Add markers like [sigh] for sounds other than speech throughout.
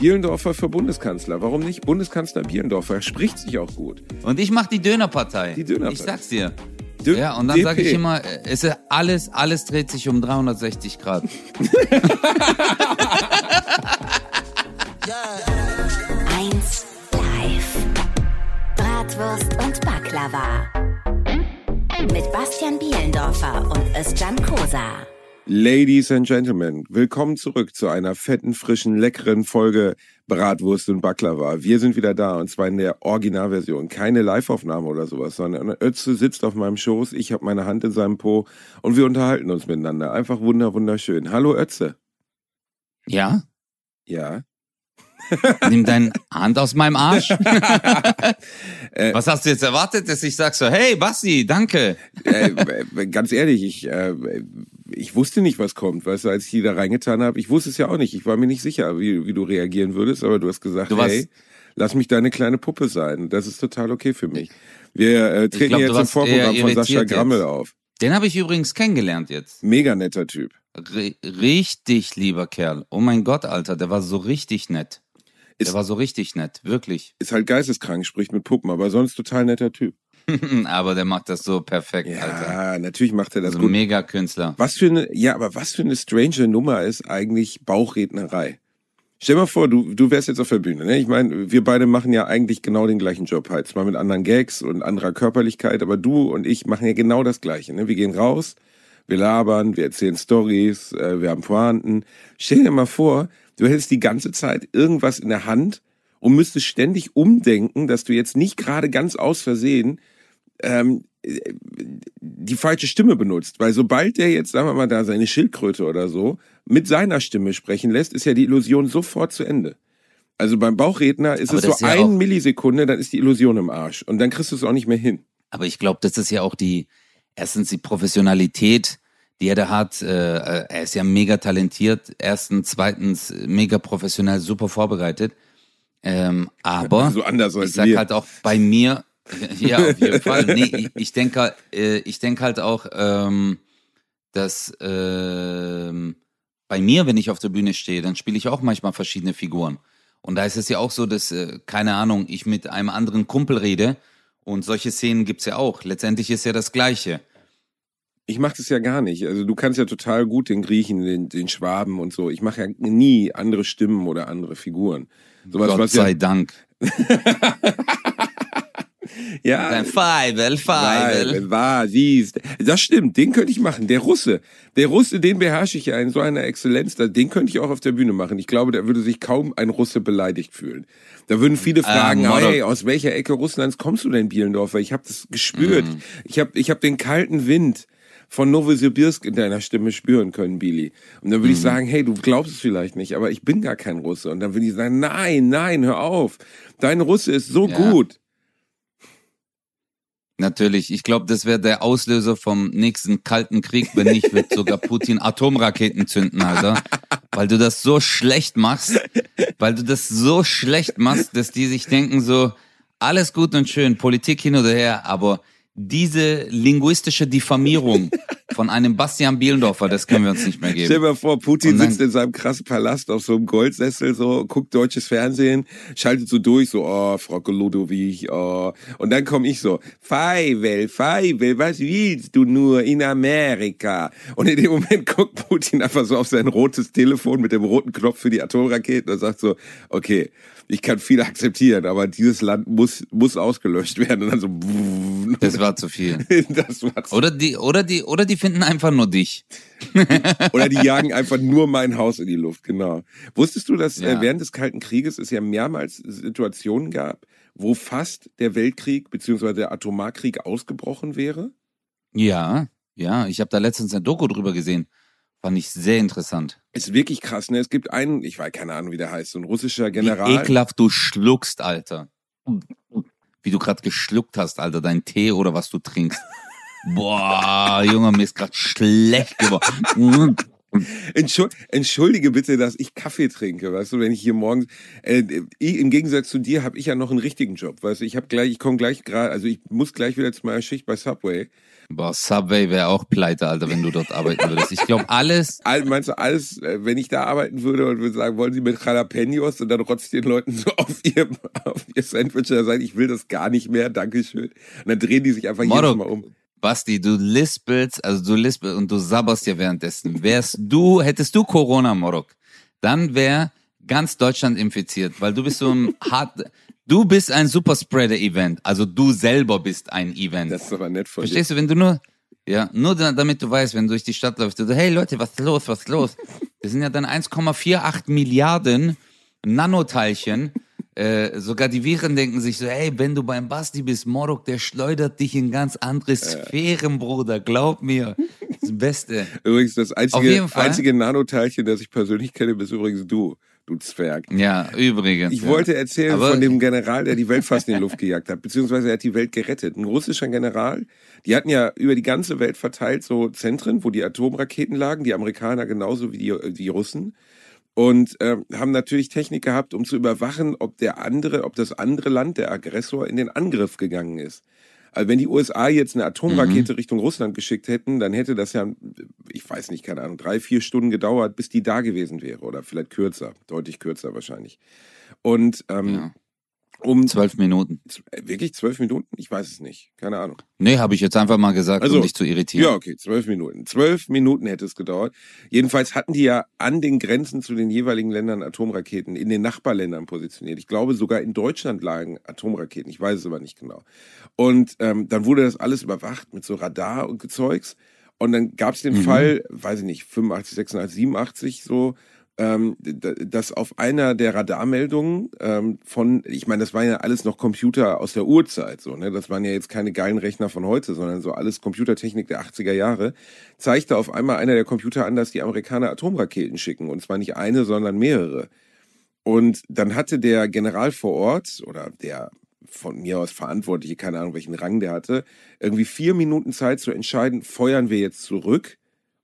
Bielendorfer für Bundeskanzler. Warum nicht? Bundeskanzler Bielendorfer. Er spricht sich auch gut. Und ich mache die Dönerpartei. Die Dönerpartei. Ich sag's dir. Dö Ja, und dann sage ich immer, äh, es ist alles, alles dreht sich um 360 Grad. [laughs] 1 live. Bratwurst und Baklava. Mit Bastian Bielendorfer und Özcan Kosa. Ladies and Gentlemen, willkommen zurück zu einer fetten, frischen, leckeren Folge Bratwurst und Baklava. Wir sind wieder da und zwar in der Originalversion. Keine Liveaufnahme oder sowas, sondern Ötze sitzt auf meinem Schoß, ich habe meine Hand in seinem Po und wir unterhalten uns miteinander. Einfach wunder, wunderschön. Hallo Ötze. Ja? Ja. Nimm deine Hand aus meinem Arsch. [laughs] [laughs] Äh, Was hast du jetzt erwartet, dass ich sag so, hey Basti, danke. äh, äh, ganz ehrlich, ich, äh, ich wusste nicht, was kommt. Weißt du, als ich die da reingetan habe, ich wusste es ja auch nicht. Ich war mir nicht sicher, wie, wie du reagieren würdest, aber du hast gesagt, Du hey, lass mich deine kleine Puppe sein. Das ist total okay für mich. Wir äh, treten glaub, jetzt im Vorprogramm von Sascha Grammel jetzt. auf. Den habe ich übrigens kennengelernt jetzt. Mega netter Typ. R richtig lieber Kerl. Oh mein Gott, Alter, der war so richtig nett. Ist- Der war so richtig nett, wirklich. Ist halt geisteskrank, spricht mit Puppen, aber sonst total netter Typ. [laughs] Aber der macht das so perfekt, Alter. Ja, natürlich macht er das So ein gut. Mega-Künstler. Was für eine, ja, aber was für eine strange Nummer ist eigentlich Bauchrednerei? Stell mal vor, du, du wärst jetzt auf der Bühne. Ne? Ich meine, wir beide machen ja eigentlich genau den gleichen Job halt. Zwar mit anderen Gags und anderer Körperlichkeit, aber du und ich machen ja genau das Gleiche. Ne? Wir gehen raus, wir labern, wir erzählen Stories, äh, wir haben Pointen. Stell dir mal vor, du hättest die ganze Zeit irgendwas in der Hand und müsstest ständig umdenken, dass du jetzt nicht gerade ganz aus Versehen ähm, die falsche Stimme benutzt. Weil sobald der jetzt, sagen wir mal, da seine Schildkröte oder so mit seiner Stimme sprechen lässt, ist ja die Illusion sofort zu Ende. Also beim Bauchredner ist Aber es so ja ein Millisekunde, dann ist die Illusion im Arsch. Und dann kriegst du es auch nicht mehr hin. Aber ich glaube, das ist ja auch die, erstens die Professionalität, die er da hat. Äh, äh, er ist ja mega talentiert. Erstens, zweitens, äh, mega professionell, super vorbereitet. Ähm, [laughs] aber So anders als ich sag wir. halt auch bei mir, [laughs] ja, auf jeden Fall. Nee, ich, denke äh, ich denk halt auch, ähm, dass ähm, bei mir, wenn ich auf der Bühne stehe, dann spiele ich auch manchmal verschiedene Figuren. Und da ist es ja auch so, dass, äh, keine Ahnung, ich mit einem anderen Kumpel rede und solche Szenen gibt's ja auch. Letztendlich ist ja das Gleiche. Ich mache das ja gar nicht. Also du kannst ja total gut den Griechen, den, den Schwaben und so. Ich mache ja nie andere Stimmen oder andere Figuren. Sowas, Gott sei ja, Dank. [laughs] ja, Dein Feivel. Weil, war, siehst. Das stimmt, den könnte ich machen. Der Russe. Der Russe, den beherrsche ich ja in so einer Exzellenz, den könnte ich auch auf der Bühne machen. Ich glaube, da würde sich kaum ein Russe beleidigt fühlen. Da würden viele fragen, Mordor- hey, aus welcher Ecke Russlands kommst du denn, Bielendorfer? Ich habe das gespürt. Ich habe ich hab den kalten Wind von Novosibirsk in deiner Stimme spüren können, Billy. Und dann würde ich sagen, hey, du glaubst es vielleicht nicht, aber ich bin gar kein Russe. Und dann würde ich sagen, nein, nein, hör auf. Dein Russe ist so Ja. gut. Natürlich. Ich glaube, das wäre der Auslöser vom nächsten Kalten Krieg. Wenn nicht, wird sogar Putin [laughs] Atomraketen zünden, Alter. Weil du das so schlecht machst, weil du das so schlecht machst, dass die sich denken so, alles gut und schön, Politik hin oder her, aber diese linguistische Diffamierung von einem Bastian Bielendorfer, das können wir uns nicht mehr Stell geben. dir mal vor, Putin sitzt in seinem krassen Palast auf so einem Goldsessel, so, guckt deutsches Fernsehen, schaltet so durch, so, oh, Frau Ludowig, oh. Und dann komme ich so, Feivel, Feivel, was willst du nur in Amerika? Und in dem Moment [laughs] guckt Putin einfach so auf sein rotes Telefon mit dem roten Knopf für die Atomraketen und sagt so, okay, ich kann viel akzeptieren, aber dieses Land muss, muss ausgelöscht werden. Und dann so, Das war zu viel. [laughs] das war's. Oder die, oder die, oder die finden einfach nur dich. Oder die jagen einfach nur mein Haus in die Luft, genau. Wusstest du, dass Ja. äh, während des Kalten Krieges es ja mehrmals Situationen gab, wo fast der Weltkrieg bzw. der Atomarkrieg ausgebrochen wäre? Ja, ja, ich habe da letztens eine Doku drüber gesehen. Fand ich sehr interessant. Ist wirklich krass, ne? Es gibt einen, ich weiß keine Ahnung, wie der heißt, so ein russischer Wie General. ekelhaft du schluckst, Alter. Wie du gerade geschluckt hast, Alter, dein Tee oder was du trinkst. Boah, Junge, mir ist gerade schlecht geworden. Entschuld, entschuldige bitte, dass ich Kaffee trinke, weißt du, wenn ich hier morgens äh, ich, im Gegensatz zu dir habe ich ja noch einen richtigen Job, weißt du, ich habe gleich ich komme gleich gerade, also ich muss gleich wieder zu meiner Schicht bei Subway Boah, Subway wäre auch pleite, Alter, wenn du dort arbeiten würdest. Ich glaube, alles. All, meinst du alles, äh, wenn ich da arbeiten würde und würde sagen, wollen Sie mit Jalapenos und dann rotzt den Leuten so auf ihr, auf ihr Sandwich und sagen, ich will das gar nicht mehr, Dankeschön. Und dann drehen die sich einfach Moro, jedes Mal um. Basti, du lispelst, also du lispelst und du sabberst ja währenddessen. Wärst du, hättest du Corona, Morok, dann wäre ganz Deutschland infiziert, weil du bist so ein [laughs] hart, du bist ein Superspreader-Event, also du selber bist ein Event. Das ist aber nett von dir. Verstehst du, wenn du nur, ja, nur da, damit du weißt, wenn du durch die Stadt läufst, du so, hey Leute, was ist los, was ist los? Das sind ja dann 1,48 Milliarden Nanoteilchen. Äh, sogar die Viren denken sich so, hey, wenn du beim Basti bist, Morok, der schleudert dich in ganz andere Sphären, Bruder, glaub mir. Das Beste. Übrigens, das einzige, einzige Nanoteilchen, das ich persönlich kenne, bist übrigens du, du Zwerg. Ja, übrigens. Ich ja. wollte erzählen Aber- von dem General, der die Welt fast in die Luft gejagt hat, beziehungsweise er hat die Welt gerettet. Ein russischer General. Die hatten ja über die ganze Welt verteilt so Zentren, wo die Atomraketen lagen, die Amerikaner genauso wie die, die Russen. Und ähm, haben natürlich Technik gehabt, um zu überwachen, ob der andere, ob das andere Land, der Aggressor, in den Angriff gegangen ist. Also wenn die USA jetzt eine Atomrakete Richtung Russland geschickt hätten, dann hätte das ja, ich weiß nicht, keine Ahnung, drei, vier Stunden gedauert, bis die da gewesen wäre. Oder vielleicht kürzer, deutlich kürzer wahrscheinlich. Und ähm, Ja. um Zwölf Minuten. äh, wirklich zwölf Minuten? Ich weiß es nicht. Keine Ahnung. Nee, habe ich jetzt einfach mal gesagt, Also, um dich zu irritieren. Ja, okay, zwölf Minuten. Zwölf Minuten hätte es gedauert. Jedenfalls hatten die ja an den Grenzen zu den jeweiligen Ländern Atomraketen in den Nachbarländern positioniert. Ich glaube, sogar in Deutschland lagen Atomraketen. Ich weiß es aber nicht genau. Und ähm, dann wurde das alles überwacht mit so Radar und Gezeugs. Und dann gab es den Mhm. Fall, weiß ich nicht, 85, 86, 87 so, ähm, dass auf einer der Radarmeldungen ähm, von, ich meine, das waren ja alles noch Computer aus der Urzeit, so, ne? Das waren ja jetzt keine geilen Rechner von heute, sondern so alles Computertechnik der 80er Jahre, zeigte auf einmal einer der Computer an, dass die Amerikaner Atomraketen schicken. Und zwar nicht eine, sondern mehrere. Und dann hatte der General vor Ort oder der von mir aus Verantwortliche, keine Ahnung, welchen Rang der hatte, irgendwie vier Minuten Zeit zu entscheiden, feuern wir jetzt zurück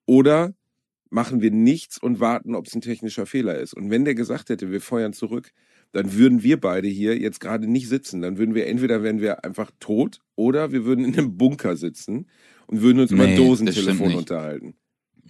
oder machen wir nichts und warten, ob es ein technischer Fehler ist. Und wenn der gesagt hätte, wir feuern zurück, dann würden wir beide hier jetzt gerade nicht sitzen. Dann würden wir entweder wären wir einfach tot oder wir würden in einem Bunker sitzen und würden uns über Nee, Dosentelefon stimmt nicht. unterhalten.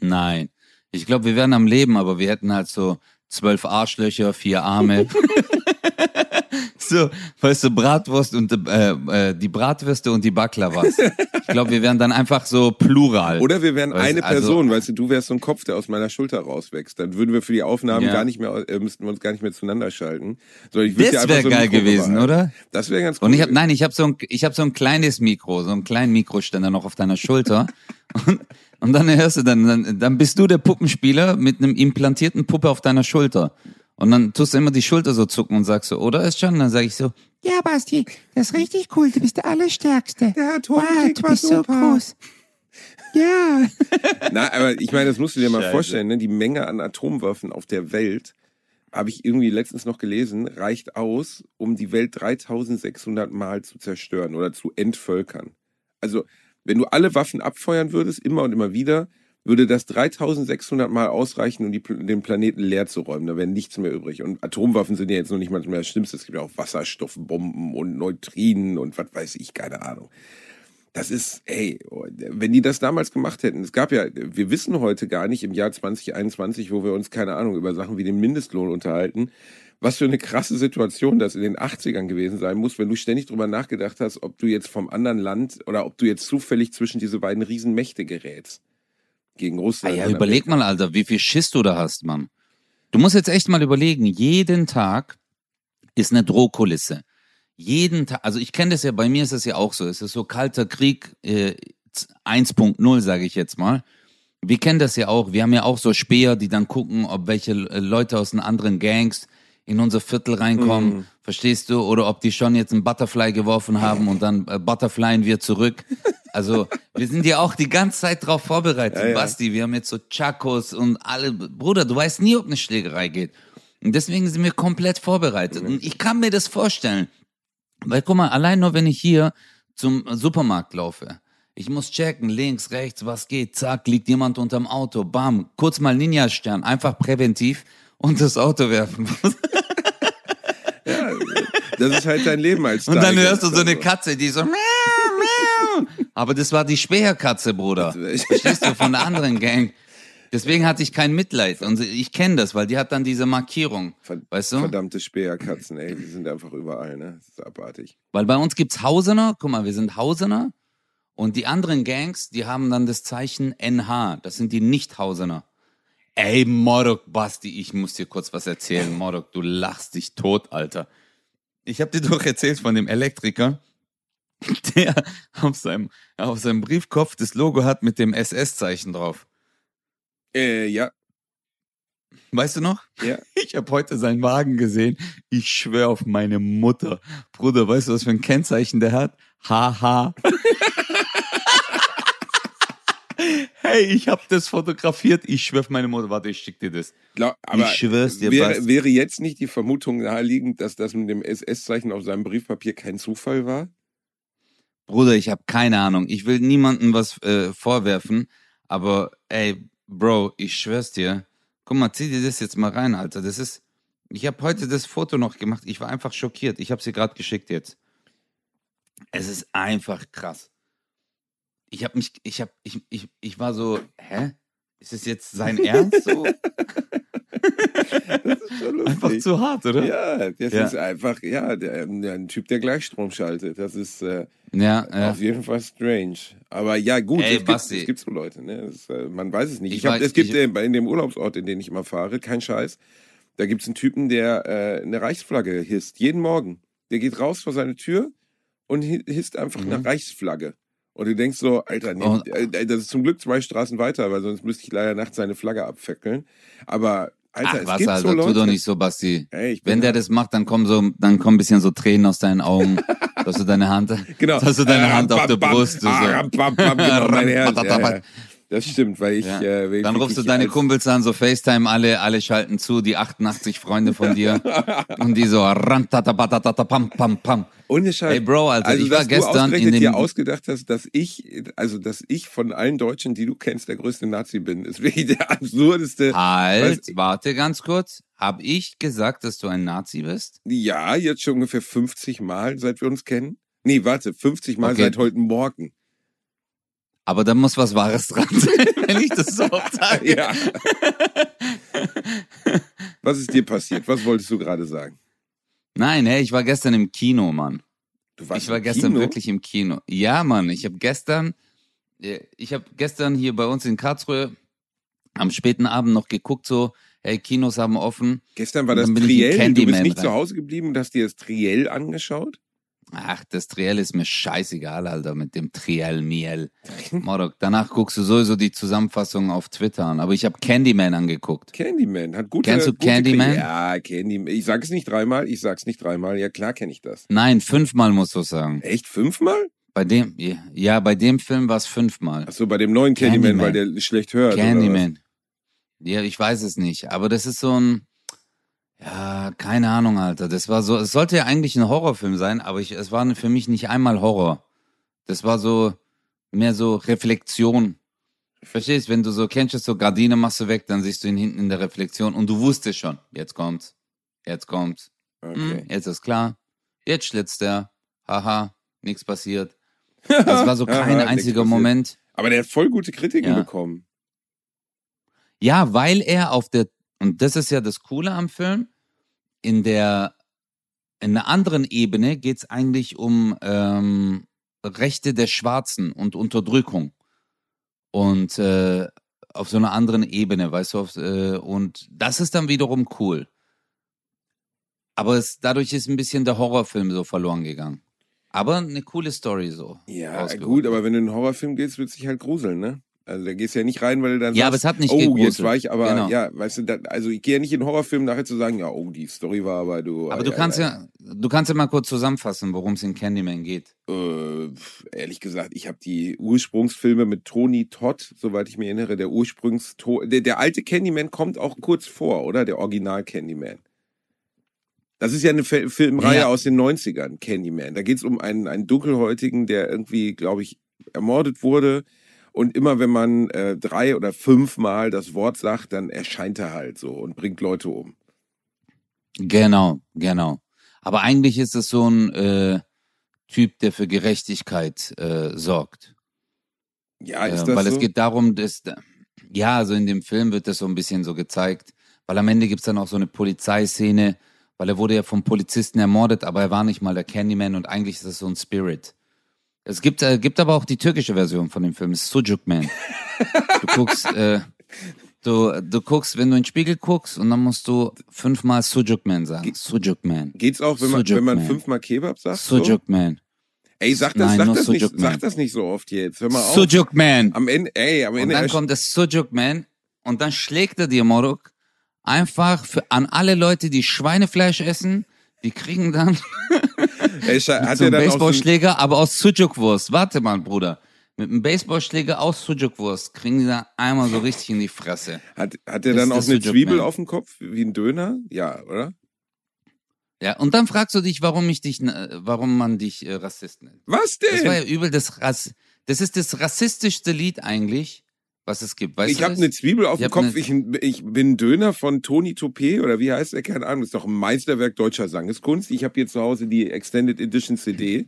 Nein. Ich glaube, wir wären am Leben, aber wir hätten halt so zwölf Arschlöcher, vier Arme. [laughs] so, weißt du, Bratwurst und äh, äh, die Bratwürste und die Baklawas. Ich glaube, wir wären dann einfach so plural. Oder wir wären Weißt- eine also- Person, weißt du, du wärst so ein Kopf, der aus meiner Schulter rauswächst. Dann würden wir für die Aufnahmen Ja. gar nicht mehr, äh, müssten wir uns gar nicht mehr zueinander schalten. Sondern ich das wäre so geil Mikro gewesen, oder? Das wäre ganz cool. Und ich habe, nein, ich habe so ein, ich habe so ein kleines Mikro, so einen kleinen Mikroständer noch auf deiner Schulter. [laughs] Und, und dann hörst du dann, dann, dann bist du der Puppenspieler mit einem implantierten Puppe auf deiner Schulter. Und dann tust du immer die Schulter so zucken und sagst so, oder ist schon? Dann sage ich so, Ja, Basti, das ist richtig cool. Du bist der Allerstärkste. Der wow, Atomkrieg du war bist so super. groß. Ja. Na, aber ich meine, das musst du dir mal Scheiße. vorstellen, ne? die Menge an Atomwaffen auf der Welt, habe ich irgendwie letztens noch gelesen, reicht aus, um die Welt 3600 Mal zu zerstören oder zu entvölkern. Also, wenn du alle Waffen abfeuern würdest, immer und immer wieder, würde das 3600 Mal ausreichen, um die, den Planeten leer zu räumen. Da wäre nichts mehr übrig. Und Atomwaffen sind ja jetzt noch nicht mal das Schlimmste. Es gibt ja auch Wasserstoffbomben und Neutrinen und was weiß ich, keine Ahnung. Das ist, ey, wenn die das damals gemacht hätten, es gab ja, wir wissen heute gar nicht im Jahr 2021, wo wir uns, keine Ahnung, über Sachen wie den Mindestlohn unterhalten, was für eine krasse Situation das in den 80ern gewesen sein muss, wenn du ständig drüber nachgedacht hast, ob du jetzt vom anderen Land oder ob du jetzt zufällig zwischen diese beiden Riesenmächte gerätst. Gegen ah Russland. ja, und überleg mal, Alter, wie viel Schiss du da hast, Mann. Du musst jetzt echt mal überlegen, jeden Tag ist eine Drohkulisse. Jeden Tag, also ich kenne das ja, bei mir ist das ja auch so. Es ist so kalter Krieg äh, 1.0, sage ich jetzt mal. Wir kennen das ja auch. Wir haben ja auch so Späher, die dann gucken, ob welche Leute aus den anderen Gangs in unser Viertel reinkommen. Mhm. Verstehst du? Oder ob die schon jetzt einen Butterfly geworfen haben und dann äh, butterflyen wir zurück. Also wir sind ja auch die ganze Zeit drauf vorbereitet. Ja, ja. Basti, wir haben jetzt so Chakos und alle. Bruder, du weißt nie, ob eine Schlägerei geht. Und deswegen sind wir komplett vorbereitet. Und ich kann mir das vorstellen. Weil guck mal, allein nur wenn ich hier zum Supermarkt laufe, ich muss checken, links, rechts, was geht, zack, liegt jemand unterm Auto, bam, kurz mal Ninja-Stern, einfach präventiv und das Auto werfen. [laughs] Ja, das ist halt dein Leben als Und dann hörst du so eine also. Katze, die so miau, miau. Aber das war die Späherkatze, Bruder. [laughs] Verstehst du, von der anderen Gang. Deswegen hatte ich kein Mitleid. Und ich kenne das, weil die hat dann diese Markierung. Weißt du? Verdammte Speerkatzen, ey, die sind einfach überall, ne? Das ist abartig. Weil bei uns gibt's Hausener, guck mal, wir sind Hausener. Und die anderen Gangs, die haben dann das Zeichen NH. Das sind die Nicht-Hausener. Ey, Morok, Basti, ich muss dir kurz was erzählen. Morok, du lachst dich tot, Alter. Ich hab dir doch erzählt von dem Elektriker, [laughs] der auf seinem, auf seinem Briefkopf das Logo hat mit dem SS-Zeichen drauf. Äh, ja, Weißt du noch? ja. [laughs] Ich habe heute seinen Wagen gesehen. Ich schwöre auf meine Mutter. Bruder, weißt du, was für ein Kennzeichen der hat? Haha. [laughs] hey, ich habe das fotografiert. Ich schwöre meine Mutter. Warte, ich schick dir das. Glaub, aber ich schwör's dir, wäre, wäre jetzt nicht die Vermutung naheliegend, dass das mit dem SS-Zeichen auf seinem Briefpapier kein Zufall war? Bruder, ich habe keine Ahnung. Ich will niemandem was äh, vorwerfen, aber ey, Bro, ich schwör's dir. Guck mal, zieh dir das jetzt mal rein, Alter. Das ist. Ich habe heute das Foto noch gemacht. Ich war einfach schockiert. Ich habe sie gerade geschickt jetzt. Es ist einfach krass. Ich habe mich, ich habe, ich, ich, ich war so, hä? Ist es jetzt sein Ernst? So? Das ist schon lustig. einfach zu hart, oder? Ja, das Ja. ist einfach, ja, der, ein Typ, der Gleichstrom schaltet. Das ist äh, Ja, ja. auf jeden Fall strange. Aber ja, gut, Ey, es, gibt, es gibt so Leute, ne? Das, äh, man weiß es nicht. Ich Ich hab, weiß- es gibt ich- äh, in dem Urlaubsort, in den ich immer fahre, kein Scheiß, da gibt's einen Typen, der äh, eine Reichsflagge hisst, jeden Morgen. Der geht raus vor seine Tür und hi- hisst einfach Mhm. eine Reichsflagge. Und du denkst so, Alter, nee, äh, das ist zum Glück zwei Straßen weiter, weil sonst müsste ich leider nachts seine Flagge abfackeln. Aber, Alter, Ach es was, gibt Alter, so Leute. tu doch nicht so, Basti. Ey, ich bin Wenn der das macht, dann kommen so, dann kommen ein bisschen so Tränen aus deinen Augen. [laughs] Dass du deine Hand, Genau. dass du deine Äh, Hand auf der Brust, ah, so. bam, genau, mein [laughs] Herz. Ja, ja. Das stimmt, weil ich. Ja. Äh, weil Dann rufst du deine Kumpels an, so FaceTime, alle, alle schalten zu, die 88 Freunde von dir. [laughs] und die so, pam, pam, pam. Ohne Scheiß. Ey, Bro, Alter, also, ich war gestern in dem- dir ausgedacht hast, dass ich, also dass ich von allen Deutschen, die du kennst, der größte Nazi bin, ist wirklich der absurdeste. Halt, warte ganz kurz. Hab ich gesagt, dass du ein Nazi bist? Ja, jetzt schon ungefähr 50 Mal, seit wir uns kennen. Nee, warte, 50 Mal Okay. seit heute Morgen. Aber da muss was Wahres dran sein, [laughs] wenn ich das so sage. Ja. Was ist dir passiert? Was wolltest du gerade sagen? Nein, hey, ich war gestern im Kino, Mann. Du warst ich war gestern Kino? wirklich im Kino. Ja, Mann, ich habe gestern, äh, ich habe gestern hier bei uns in Karlsruhe am späten Abend noch geguckt, so, hey, Kinos haben offen. Gestern war das Triell. Du bist nicht rein. zu Hause geblieben und hast dir das Triell angeschaut? Ach, das Triell ist mir scheißegal, Alter, mit dem Triell Miel. [laughs] Morok, danach guckst du sowieso die Zusammenfassung auf Twitter an. Aber ich habe Candyman angeguckt. Candyman hat gute. Kennst du gute Candyman? Ja, Candyman. Ich sag es nicht dreimal. Ich sag's nicht dreimal. Ja, klar kenne ich das. Nein, fünfmal musst du sagen. Echt fünfmal? Bei dem, ja, bei dem Film war es fünfmal. Ach so, bei dem neuen Candyman, Candyman. weil der schlecht hört. oder Candyman. Ja, ich weiß es nicht. Aber das ist so ein, ja, keine Ahnung, Alter. Das war so, es sollte ja eigentlich ein Horrorfilm sein, aber ich, es war für mich nicht einmal Horror. Das war so, mehr so Reflexion. Verstehst, wenn du so kennst, so Gardine machst du weg, dann siehst du ihn hinten in der Reflexion und du wusstest schon, jetzt kommt's, jetzt kommt's, hm, Okay. jetzt ist klar, jetzt schlitzt er, haha, nichts passiert. Das war so Aha, [laughs] kein nichts einziger. Moment. Aber der hat voll gute Kritiken Ja. bekommen. Ja, weil er auf der, und das ist ja das Coole am Film, in der, in einer anderen Ebene geht's eigentlich um ähm, Rechte der Schwarzen und Unterdrückung. Und äh, auf so einer anderen Ebene, weißt du, auf, äh, und das ist dann wiederum cool. Aber es, dadurch ist ein bisschen der Horrorfilm so verloren gegangen. Aber eine coole Story so. Ja, gut, aber wenn du in einen Horrorfilm gehst, wird sich halt gruseln, ne? Also da gehst du ja nicht rein, weil du dann Ja, aber sagst, es hat nicht oh, gegruselt. jetzt war ich aber, Genau. ja, weißt du, da, also ich gehe ja nicht in Horrorfilm nachher zu sagen, ja, oh, die Story war aber du. Aber du kannst ja, du kannst ja mal kurz zusammenfassen, worum es in Candyman geht. Äh, ehrlich gesagt, ich habe die Ursprungsfilme mit Tony Todd, soweit ich mich erinnere, der Ursprungs der, der alte Candyman kommt auch kurz vor, oder? Der Original Candyman. Das ist ja eine Fi- Filmreihe Ja. aus den 90ern, Candyman. Da geht es um einen, einen Dunkelhäutigen, der irgendwie, glaube ich, ermordet wurde. Und immer wenn man äh, drei oder fünfmal das Wort sagt, dann erscheint er halt so und bringt Leute um. Genau, genau. Aber eigentlich ist es so ein äh, Typ, der für Gerechtigkeit äh, sorgt. Ja, ist Ja, das weil so? es geht darum, dass, ja, also in dem Film wird das so ein bisschen so gezeigt, weil am Ende gibt's dann auch so eine Polizeiszene, weil er wurde ja vom Polizisten ermordet, aber er war nicht mal der Candyman und eigentlich ist das so ein Spirit. Es gibt, äh, gibt aber auch die türkische Version von dem Film, ist Sucuk Man. Du guckst, [laughs] äh, du, du guckst, wenn du in den Spiegel guckst und dann musst du fünfmal Sucuk Man sagen. Sucuk Man. Geht's auch, wenn man, Sujuk wenn man Man. fünfmal Kebab sagt? So? Sucuk Man. Ey, sag das, Nein, sag, nur das nicht, Sujuk Man. sag das nicht so oft jetzt. Hör mal auf. Sucuk Man. Am Ende, ey, am Und Ende. dann kommt das Sujuk Man und dann schlägt er dir Moruk einfach für, an alle Leute, die Schweinefleisch essen, die kriegen dann [laughs] ey, hat so er dann auch so, Baseballschläger, aber aus Sujukwurst. Warte mal, Bruder. Mit einem Baseballschläger aus Sujukwurst kriegen die da einmal so richtig in die Fresse. hat, hat er dann auch eine Zwiebel auf dem Kopf, wie ein Döner? Ja, oder? Ja, und dann fragst du dich, warum ich dich, äh, warum man dich äh, Rassist nennt. Was Das war denn? ja übel das Rass, das ist das rassistischste Lied eigentlich, was es gibt. Weißt Ich habe eine Zwiebel auf dem Kopf. eine- Ich, ich bin Döner von Toni Toupé oder wie heißt er? Keine Ahnung. Das ist doch ein Meisterwerk deutscher Sangeskunst. Ich habe hier zu Hause die Extended Edition CD.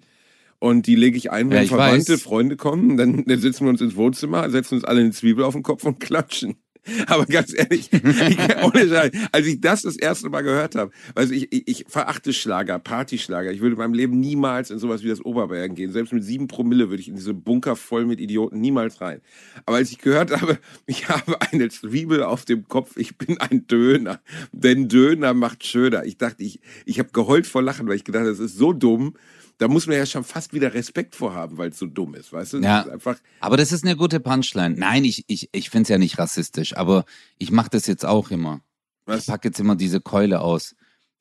Und die lege ich ein, wenn Ja, ich Verwandte, weiß. Freunde kommen. Dann, dann setzen wir uns ins Wohnzimmer, setzen uns alle eine Zwiebel auf den Kopf und klatschen. [laughs] Aber ganz ehrlich, ich, ohne Scheiß, als ich das das erste Mal gehört habe, also ich, ich, ich verachte Schlager, Partyschlager. Ich würde in meinem Leben niemals in sowas wie das Oberbergen gehen. Selbst mit sieben Promille würde ich in diese Bunker voll mit Idioten niemals rein. Aber als ich gehört habe, [laughs] ich habe eine Zwiebel auf dem Kopf, ich bin ein Döner. Denn Döner macht schöner. Ich dachte, ich, ich habe geheult vor Lachen, weil ich gedacht, das ist so dumm. Da muss man ja schon fast wieder Respekt vor haben, weil es so dumm ist, weißt du? Das Ja. ist einfach, Aber das ist eine gute Punchline. Nein, ich, ich, ich finde es ja nicht rassistisch, aber ich mache das jetzt auch immer. was? Ich pack jetzt immer diese Keule aus.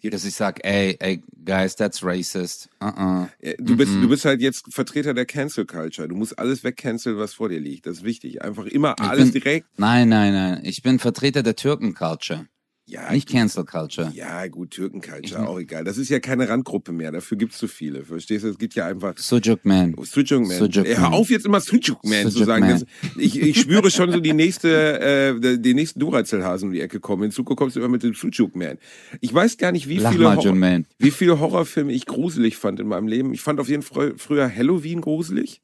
Dass ich sag, ey, ey, guys, that's racist. Uh -uh. Du bist, du bist halt jetzt Vertreter der Cancel Culture. Du musst alles wegcanceln, was vor dir liegt. Das ist wichtig. Einfach immer alles bin- direkt. Nein, nein, nein. Ich bin Vertreter der Türken-Culture. Ja, Nicht Cancel Culture. ja, gut, Türken-Culture, auch egal. Das ist ja keine Randgruppe mehr. Dafür gibt's zu viele. Verstehst du? Es gibt ja einfach Sujuk Man. Sujuk Man. Sujuk Hör auf jetzt immer Sujuk Man zu sagen. Das, ich, ich spüre schon so die nächste, äh, den nächsten Duracell-Hasen um die Ecke kommen. In Zukunft kommst du immer mit dem Sujuk Man. Ich weiß gar nicht, wie Lach viele, Horror, wie viele Horrorfilme ich gruselig fand in meinem Leben. Ich fand auf jeden Fall früher Halloween gruselig.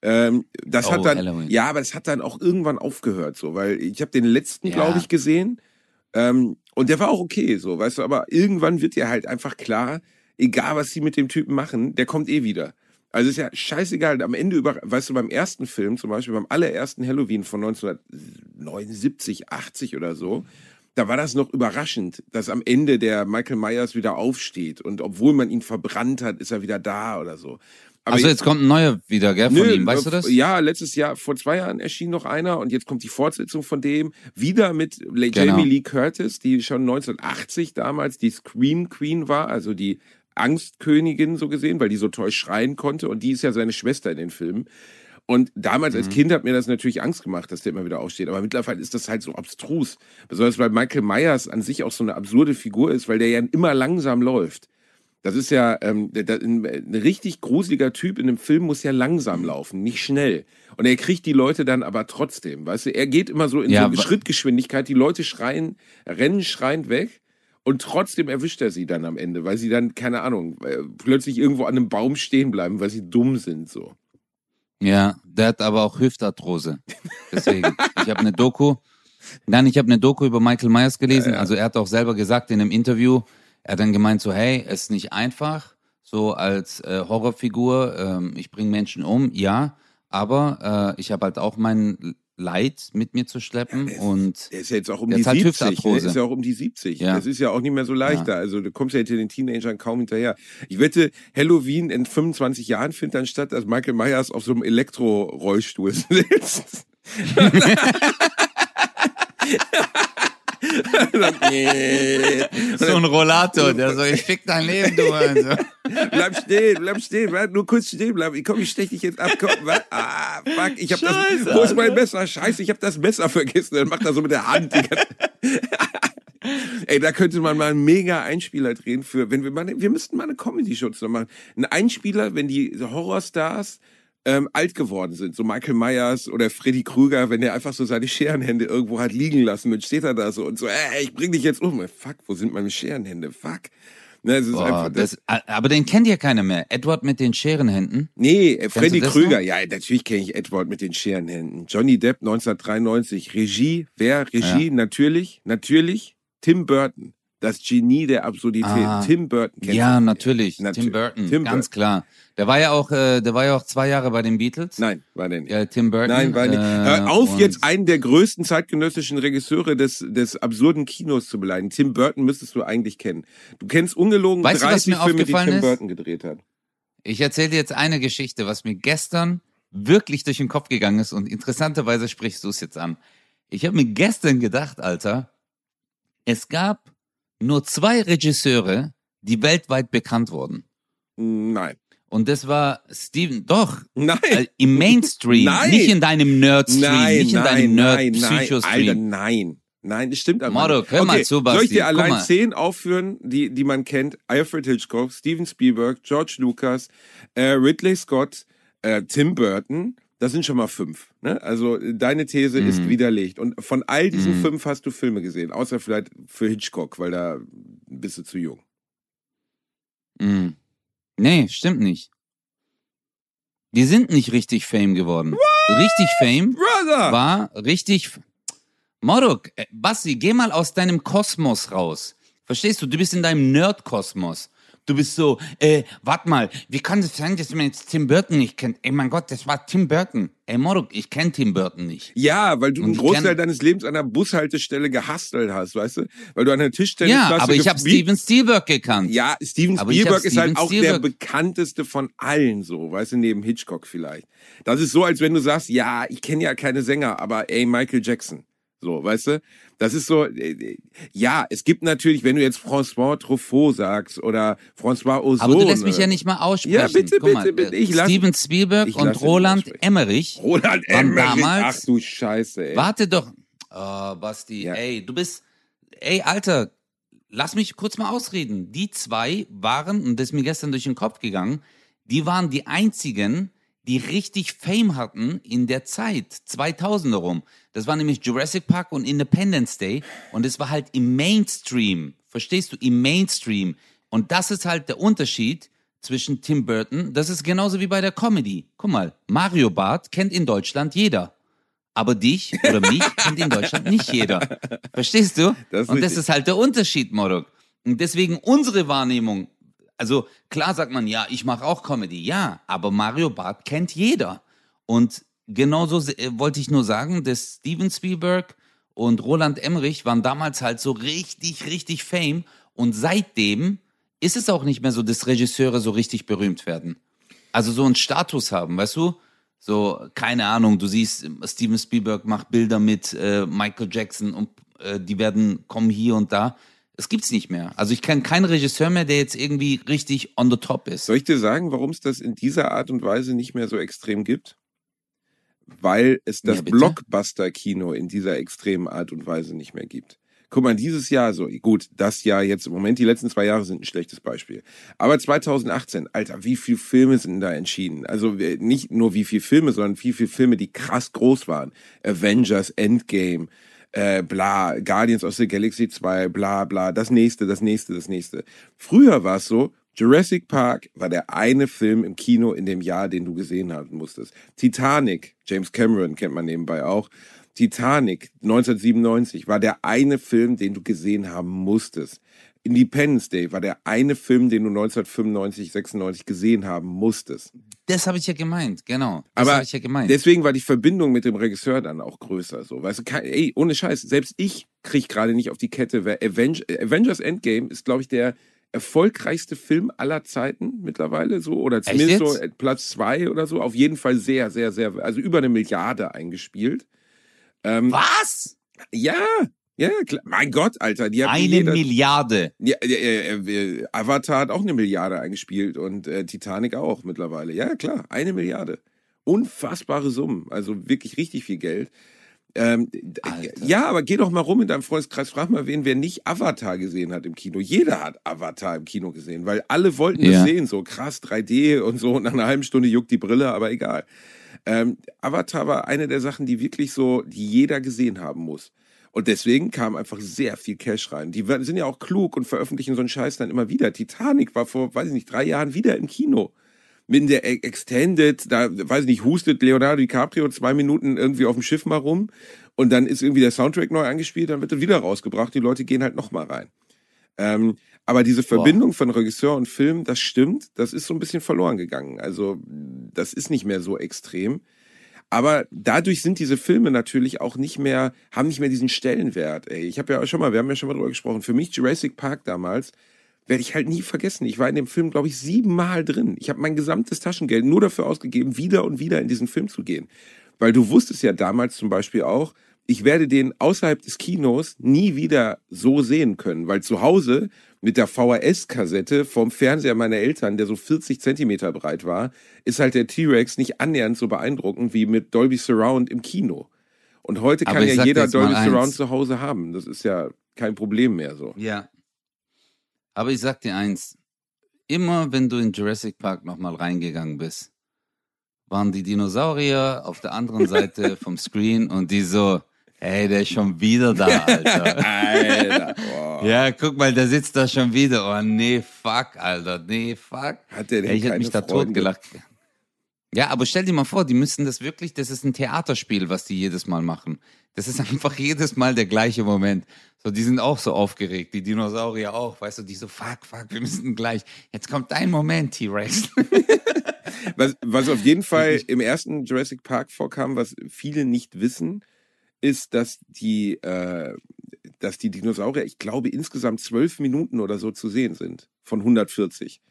Ähm, das Oh, hat dann, Halloween. ja, aber das hat dann auch irgendwann aufgehört, so, weil ich habe den letzten, Ja. glaube ich, gesehen. Ähm, und der war auch okay, so, weißt du, aber irgendwann wird dir halt einfach klar, egal was sie mit dem Typen machen, der kommt eh wieder. Also ist ja scheißegal, am Ende über, weißt du, beim ersten Film, zum Beispiel beim allerersten Halloween von 1979, 80 oder so, da war das noch überraschend, dass am Ende der Michael Myers wieder aufsteht und obwohl man ihn verbrannt hat, ist er wieder da oder so. Aber Also jetzt kommt ein neuer wieder, gell, von ihm, weißt du das? Ja, letztes Jahr, vor zwei Jahren erschien noch einer und jetzt kommt die Fortsetzung von dem. Wieder mit Le- Genau. Jamie Lee Curtis, die schon 1980 damals die Scream Queen war, also die Angstkönigin so gesehen, weil die so toll schreien konnte und die ist ja seine Schwester in den Filmen. Und damals Mhm. als Kind hat mir das natürlich Angst gemacht, dass der immer wieder aufsteht. Aber mittlerweile ist das halt so abstrus. Besonders weil Michael Myers an sich auch so eine absurde Figur ist, weil der ja immer langsam läuft. Das ist ja ähm, ein, richtig gruseliger Typ in einem Film muss ja langsam laufen, nicht schnell. Und er kriegt die Leute dann aber trotzdem, weißt du, er geht immer so in Ja, so eine Schrittgeschwindigkeit, die Leute schreien, rennen schreiend weg und trotzdem erwischt er sie dann am Ende, weil sie dann, keine Ahnung, äh, plötzlich irgendwo an einem Baum stehen bleiben, weil sie dumm sind so. Ja, der hat aber auch Hüftarthrose. Deswegen. [laughs] ich habe eine Doku. Nein, ich habe eine Doku über Michael Myers gelesen. Also er hat auch selber gesagt in einem Interview, er hat dann gemeint so, hey, es ist nicht einfach, so als äh, Horrorfigur, ähm, ich bringe Menschen um, ja, aber äh, ich habe halt auch mein Leid mit mir zu schleppen der ist- und Der ist ja jetzt auch um Der die hat halt 70, ne? Ist ja auch um die 70. Ja. Das ist ja auch nicht mehr so leichter. Also du kommst ja hinter den Teenagern kaum hinterher. Ich wette, Halloween in 25 Jahren findet dann statt, dass Michael Myers auf so einem Elektro-Rollstuhl sitzt. [laughs] [laughs] [laughs] so ein Rollator, der so, ich fick dein Leben, du. Also. bleib stehen, bleib stehen, bleib nur kurz stehen bleiben. Ich komm, ich stech dich jetzt ab. Komm? Ah, fuck, ich hab Scheiße, das. Wo ist mein Messer? Scheiße, ich hab das Messer vergessen. Dann macht er so mit der Hand. [laughs] Ey, da könnte man mal einen mega Einspieler drehen für, wenn wir mal, wir müssten mal eine Comedy-Show zusammen machen. Ein Einspieler, wenn die Horrorstars ähm, alt geworden sind. So Michael Myers oder Freddy Krüger, wenn der einfach so seine Scherenhände irgendwo hat liegen lassen und steht er da so und so, ey, ich bring dich jetzt um. Fuck, wo sind meine Scherenhände? Fuck. Ne, Boah, einfach das, aber den kennt ja keiner mehr. Edward mit den Scherenhänden. Nee, äh, Freddy Krüger, noch? ja, natürlich kenne ich Edward mit den Scherenhänden. Johnny Depp 1993, Regie, wer? Regie, natürlich, natürlich, Tim Burton. Das Genie der Absurdität. Ah. Tim Burton kennt Ja, du? natürlich. Natürlich. Tim Burton, Tim ganz Burton. klar. Der war ja auch, äh, der war ja auch zwei Jahre bei den Beatles. Nein, war der nicht. Ja, Tim Burton. Nein, war nicht. äh, auf, jetzt einen der größten zeitgenössischen Regisseure des, des absurden Kinos zu beleidigen. Tim Burton müsstest du eigentlich kennen. Du kennst ungelogen Weißt du, was 30 mir Filme, die Tim ist? Burton gedreht hat. Ich erzähle dir jetzt eine Geschichte, was mir gestern wirklich durch den Kopf gegangen ist und interessanterweise sprichst du es jetzt an. Ich habe mir gestern gedacht, Alter, es gab nur zwei Regisseure, die weltweit bekannt wurden. Nein. Und das war Steven, doch, Nein. äh, im Mainstream, Nein. nicht in deinem Nerd-Stream, Nein, nicht in nein, deinem nein, nein, Nerd-Psycho-Stream. nein. Nein, das stimmt aber Moro, hör mal okay, zu, Soll ich Basti, dir allein mal. zehn aufführen, die, die man kennt? Alfred Hitchcock, Steven Spielberg, George Lucas, äh, Ridley Scott, äh, Tim Burton. Das sind schon mal fünf. Ne? Also äh, deine These Mhm. ist widerlegt. Und von all diesen fünf hast du Filme gesehen, außer vielleicht für Hitchcock, weil da bist du zu jung. Mm. Nee, stimmt nicht. Die sind nicht richtig Fame geworden. Richtig Fame Brother! war richtig. Morok, äh, Basti, geh mal aus deinem Kosmos raus. Verstehst du? Du bist in deinem Nerd-Kosmos. Du bist so, äh, warte mal, wie kann das sein, dass man jetzt Tim Burton nicht kennt? Ey, mein Gott, das war Tim Burton. Ey, Morok, ich kenne Tim Burton nicht. Ja, weil du Und einen Großteil deines Lebens an der Bushaltestelle gehastelt hast, weißt du? Weil du an der Tischtennisplatte... Ja, aber ich habe Steven Spielberg gekannt. Ja, Steven Spielberg ist halt Steven auch der Spielberg- bekannteste von allen so, weißt du, neben Hitchcock vielleicht. Das ist so, als wenn du sagst, ja, ich kenne ja keine Sänger, aber ey, Michael Jackson. So, weißt du? Das ist so, äh, äh, ja, es gibt natürlich, wenn du jetzt François Truffaut sagst oder François Ozon. Aber du lässt mich ja nicht mal aussprechen. Ja, bitte, Guck mal, bitte, bitte. äh, Ich lass- Steven Spielberg ich und Roland. Emmerich Roland Emmerich. damals- Ach du Scheiße, ey. Warte doch. Oh, Basti, Ja. ey, du bist, ey, Alter, lass mich kurz mal ausreden. Die zwei waren, und das ist mir gestern durch den Kopf gegangen, die waren die einzigen, die richtig Fame hatten in der Zeit, 2000er rum. Das war nämlich Jurassic Park und Independence Day und es war halt im Mainstream. Verstehst du? Im Mainstream. Und das ist halt der Unterschied zwischen Tim Burton, das ist genauso wie bei der Comedy. Guck mal, Mario Barth kennt in Deutschland jeder. Aber dich oder mich [laughs] kennt in Deutschland nicht jeder. Verstehst du? Das und das ist halt der Unterschied, Morok. Und deswegen unsere Wahrnehmung, also klar sagt man, ja, ich mache auch Comedy, ja, aber Mario Barth kennt jeder. Und genauso äh, wollte ich nur sagen, dass Steven Spielberg und Roland Emmerich waren damals halt so richtig, richtig Fame. Und seitdem ist es auch nicht mehr so, dass Regisseure so richtig berühmt werden. Also so einen Status haben, weißt du? So, keine Ahnung, du siehst, Steven Spielberg macht Bilder mit äh, Michael Jackson und äh, die werden kommen hier und da. Es gibt's nicht mehr. Also ich kenne keinen Regisseur mehr, der jetzt irgendwie richtig on the top ist. Soll ich dir sagen, warum es das in dieser Art und Weise nicht mehr so extrem gibt? Weil es das Ja. Blockbuster-Kino in dieser extremen Art und Weise nicht mehr gibt. Guck mal, dieses Jahr so, gut, das Jahr jetzt im Moment, die letzten zwei Jahre sind ein schlechtes Beispiel. Aber 2018, Alter, wie viele Filme sind da entschieden? Also nicht nur wie viele Filme, sondern wie viele Filme, die krass groß waren. Avengers, Endgame, äh, bla, Guardians of the Galaxy 2, bla, bla, das nächste, das nächste, das nächste. Früher war es so, Jurassic Park war der eine Film im Kino in dem Jahr, den du gesehen haben musstest. Titanic, James Cameron kennt man nebenbei auch. Titanic 1997 war der eine Film, den du gesehen haben musstest. Independence Day war der eine Film, den du 1995, 96 gesehen haben musstest. Das habe ich ja gemeint, genau. Das Aber ja gemeint. deswegen war die Verbindung mit dem Regisseur dann auch größer. So, weißt du, ey, ohne Scheiß, selbst ich krieg gerade nicht auf die Kette. Wer Avenge, Avengers Endgame ist, glaube ich, der erfolgreichste Film aller Zeiten mittlerweile so oder zumindest so Platz zwei oder so. Auf jeden Fall sehr, sehr, sehr, also über eine Milliarde eingespielt. Ähm, Was? ja, ja, klar. Mein Gott, Alter, die Eine jeder- Milliarde. ja, äh, äh, Avatar hat auch eine Milliarde eingespielt und äh, Titanic auch mittlerweile. Ja, klar, eine Milliarde. Unfassbare Summen, also wirklich richtig viel Geld. Ähm, ja, aber geh doch mal rum in deinem Freundeskreis, frag mal wen, wer nicht Avatar gesehen hat im Kino. Jeder hat Avatar im Kino gesehen, weil alle wollten Ja. das sehen, so krass 3D und so. Und nach einer halben Stunde juckt die Brille, aber egal. Ähm, Avatar war eine der Sachen, die wirklich so, die jeder gesehen haben muss. Und deswegen kam einfach sehr viel Cash rein. Die sind ja auch klug und veröffentlichen so einen Scheiß dann immer wieder. Titanic war vor, weiß ich nicht, drei Jahren wieder im Kino. Mit der E- Extended, da, weiß ich nicht, hustet Leonardo DiCaprio zwei Minuten irgendwie auf dem Schiff mal rum und dann ist irgendwie der Soundtrack neu eingespielt, dann wird er wieder rausgebracht. Die Leute gehen halt nochmal rein. Ähm, aber diese Verbindung von Regisseur und Film, das stimmt, das ist so ein bisschen verloren gegangen. Also das ist nicht mehr so extrem. Aber dadurch sind diese Filme natürlich auch nicht mehr, haben nicht mehr diesen Stellenwert. Ey, ich habe ja schon mal, wir haben ja schon mal drüber gesprochen. Für mich Jurassic Park damals werde ich halt nie vergessen. Ich war in dem Film, glaube ich, siebenmal drin. Ich habe mein gesamtes Taschengeld nur dafür ausgegeben, wieder und wieder in diesen Film zu gehen. Weil du wusstest ja damals zum Beispiel auch, ich werde den außerhalb des Kinos nie wieder so sehen können, weil zu Hause mit der VHS-Kassette vom Fernseher meiner Eltern, der so 40 Zentimeter breit war, ist halt der T-Rex nicht annähernd so beeindruckend wie mit Dolby Surround im Kino. Und heute kann ja jeder Dolby. Surround zu Hause haben. Das ist ja kein Problem mehr so. Ja. Aber ich sag dir eins, immer wenn du in Jurassic Park nochmal reingegangen bist, waren die Dinosaurier auf der anderen [laughs] Seite vom Screen und die so, hey, der ist schon wieder da, Alter. [laughs] Alter, boah. ja, guck mal, der sitzt da schon wieder. Oh, nee, fuck, Alter, nee, fuck. Hat der denn Ey, ich hätte mich da Freunde? totgelacht. Ja, aber stell dir mal vor, die müssen das wirklich, das ist ein Theaterspiel, was die jedes Mal machen. Das ist [laughs] einfach jedes Mal der gleiche Moment. So, die sind auch so aufgeregt, die Dinosaurier auch, weißt du, die so, fuck, fuck, wir müssen gleich. Jetzt kommt dein Moment, T-Rex. [laughs] Was, was auf jeden Fall im ersten Jurassic Park vorkam, was viele nicht wissen, ist, dass die, äh, dass die Dinosaurier, ich glaube, insgesamt zwölf Minuten oder so zu sehen sind von 140.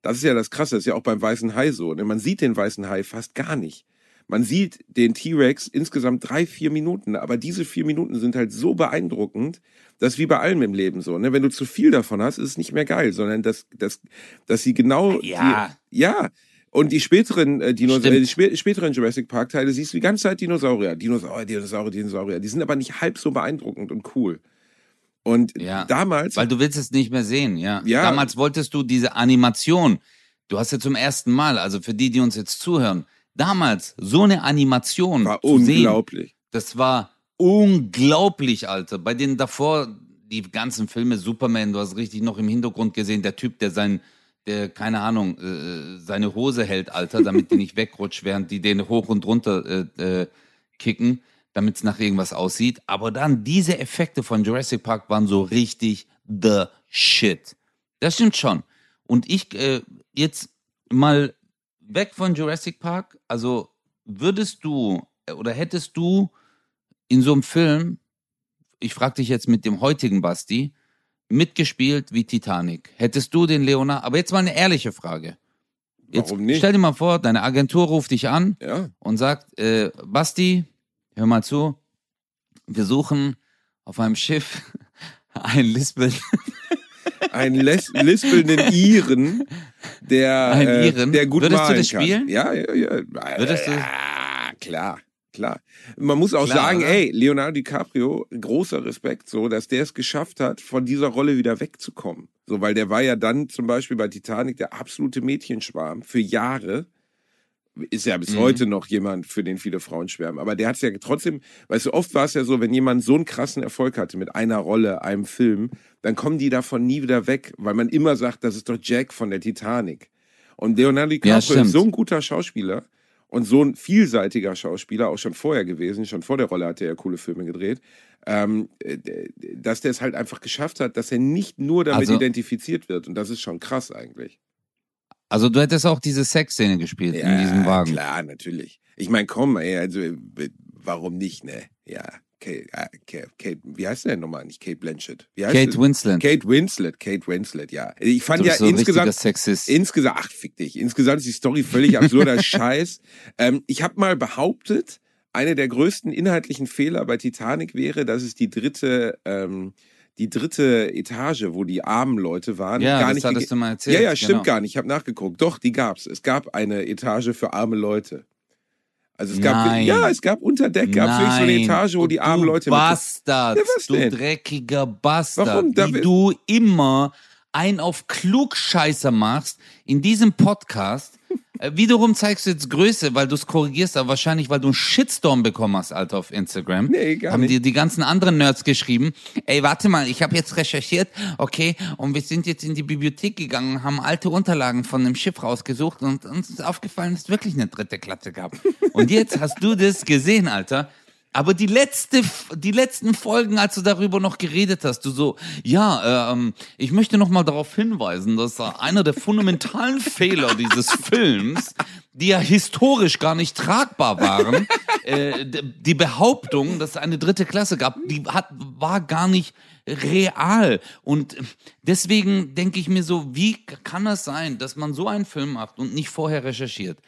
Das ist ja das Krasse, das ist ja auch beim weißen Hai so. Ne? Man sieht den weißen Hai fast gar nicht. Man sieht den T-Rex insgesamt drei, vier Minuten, aber diese vier Minuten sind halt so beeindruckend, das ist wie bei allem im Leben so. Ne? Wenn du zu viel davon hast, ist es nicht mehr geil, sondern dass, dass, dass sie genau Ja. die, ja. Und die späteren äh, Dinosaurier, die Stimmt. spä späteren Jurassic Park Teile siehst du die ganze Zeit Dinosaurier, Dinosaurier, Dinosaurier, Dinosaurier. Die sind aber nicht halb so beeindruckend und cool. Und Ja, damals, Weil du willst es nicht mehr sehen, ja. Ja. Damals wolltest du diese Animation. Du hast ja zum ersten Mal, also für die, die uns jetzt zuhören, damals so eine Animation war zu sehen. unglaublich. Das war unglaublich, Alter. Bei denen davor, die ganzen Filme, Superman, du hast richtig noch im Hintergrund gesehen, der Typ, der sein, der, keine Ahnung, äh, seine Hose hält, Alter, damit die nicht wegrutscht, während die den hoch und runter äh, äh, kicken, damit es nach irgendwas aussieht. Aber dann diese Effekte von Jurassic Park waren so richtig the shit. Das stimmt schon. Und ich, äh, jetzt mal weg von Jurassic Park, also würdest du äh, oder hättest du in so einem Film, ich frage dich jetzt mit dem heutigen Basti, mitgespielt wie Titanic? Hättest du den Leonard, aber jetzt mal eine ehrliche Frage. Jetzt Warum nicht? stell dir mal vor, deine Agentur ruft dich an Ja. und sagt, äh, Basti, hör mal zu, wir suchen auf einem Schiff [laughs] einen Lispel, [laughs] Einen les lispelnden Iren, der, Einen äh, Iren? der gut Würdest du das kann. spielen? Ja, ja, ja. Würdest du- Ja, klar, klar. Man muss auch Klar, sagen, oder? ey, Leonardo DiCaprio, großer Respekt, so, dass der es geschafft hat, von dieser Rolle wieder wegzukommen. So, weil der war ja dann zum Beispiel bei Titanic der absolute Mädchenschwarm für Jahre. Ist ja bis Mhm. heute noch jemand, für den viele Frauen schwärmen. Aber der hat es ja trotzdem, weißt du, oft war es ja so, wenn jemand so einen krassen Erfolg hatte mit einer Rolle, einem Film, dann kommen die davon nie wieder weg, weil man immer sagt, das ist doch Jack von der Titanic. Und Leonardo DiCaprio stimmt. ist so ein guter Schauspieler und so ein vielseitiger Schauspieler, auch schon vorher gewesen, schon vor der Rolle hat er ja coole Filme gedreht, ähm, äh, dass der es halt einfach geschafft hat, dass er nicht nur damit Also- identifiziert wird. Und das ist schon krass eigentlich. also du hättest auch diese Sexszene gespielt in diesem Wagen. klar, natürlich. Ich meine, komm, ey, also warum nicht, ne? Ja, Kate, äh, Kate, Kate wie heißt der denn nochmal? Nicht Kate Blanchett. Kate sie? Winslet. Kate Winslet, Kate Winslet, ja. Ich fand ja so insgesamt, Sexist. insgesamt, ach, fick dich. Insgesamt ist die Story völlig absurder [laughs] Scheiß. Ähm, ich habe mal behauptet, eine der größten inhaltlichen Fehler bei Titanic wäre, dass es die dritte, ähm, die dritte Etage, wo die armen Leute waren, ja, gar das nicht hattest du mal erzählt. ja, ja, stimmt genau. gar nicht. Ich habe nachgeguckt. Doch, die gab's. Es gab eine Etage für arme Leute. Also es gab, Nein. ja, es gab unter Deck, gab es wirklich so eine. Etage, wo die armen Leute Bastard, Ja, was du denn? dreckiger Bastard, Warum? Da wie du immer ein auf Klugscheißer machst in diesem Podcast. Äh, Wiederum zeigst du jetzt Größe, weil du es korrigierst, aber wahrscheinlich, weil du einen Shitstorm bekommen hast, Alter, auf Instagram. Nee, gar Haben nicht. dir die ganzen anderen Nerds geschrieben, ey, warte mal, ich habe jetzt recherchiert, okay, und wir sind jetzt in die Bibliothek gegangen, haben alte Unterlagen von dem Schiff rausgesucht und uns ist aufgefallen, dass es wirklich eine dritte Klasse gab. [laughs] Und jetzt hast du das gesehen, Alter. Aber die letzte, die letzten Folgen, als du darüber noch geredet hast, du so, ja, ähm, ich möchte noch mal darauf hinweisen, dass einer der fundamentalen [laughs] Fehler dieses Films, die ja historisch gar nicht tragbar waren, äh, die Behauptung, dass es eine dritte Klasse gab, die hat, war gar nicht real. Und deswegen denke ich mir so, wie kann das sein, dass man so einen Film macht und nicht vorher recherchiert?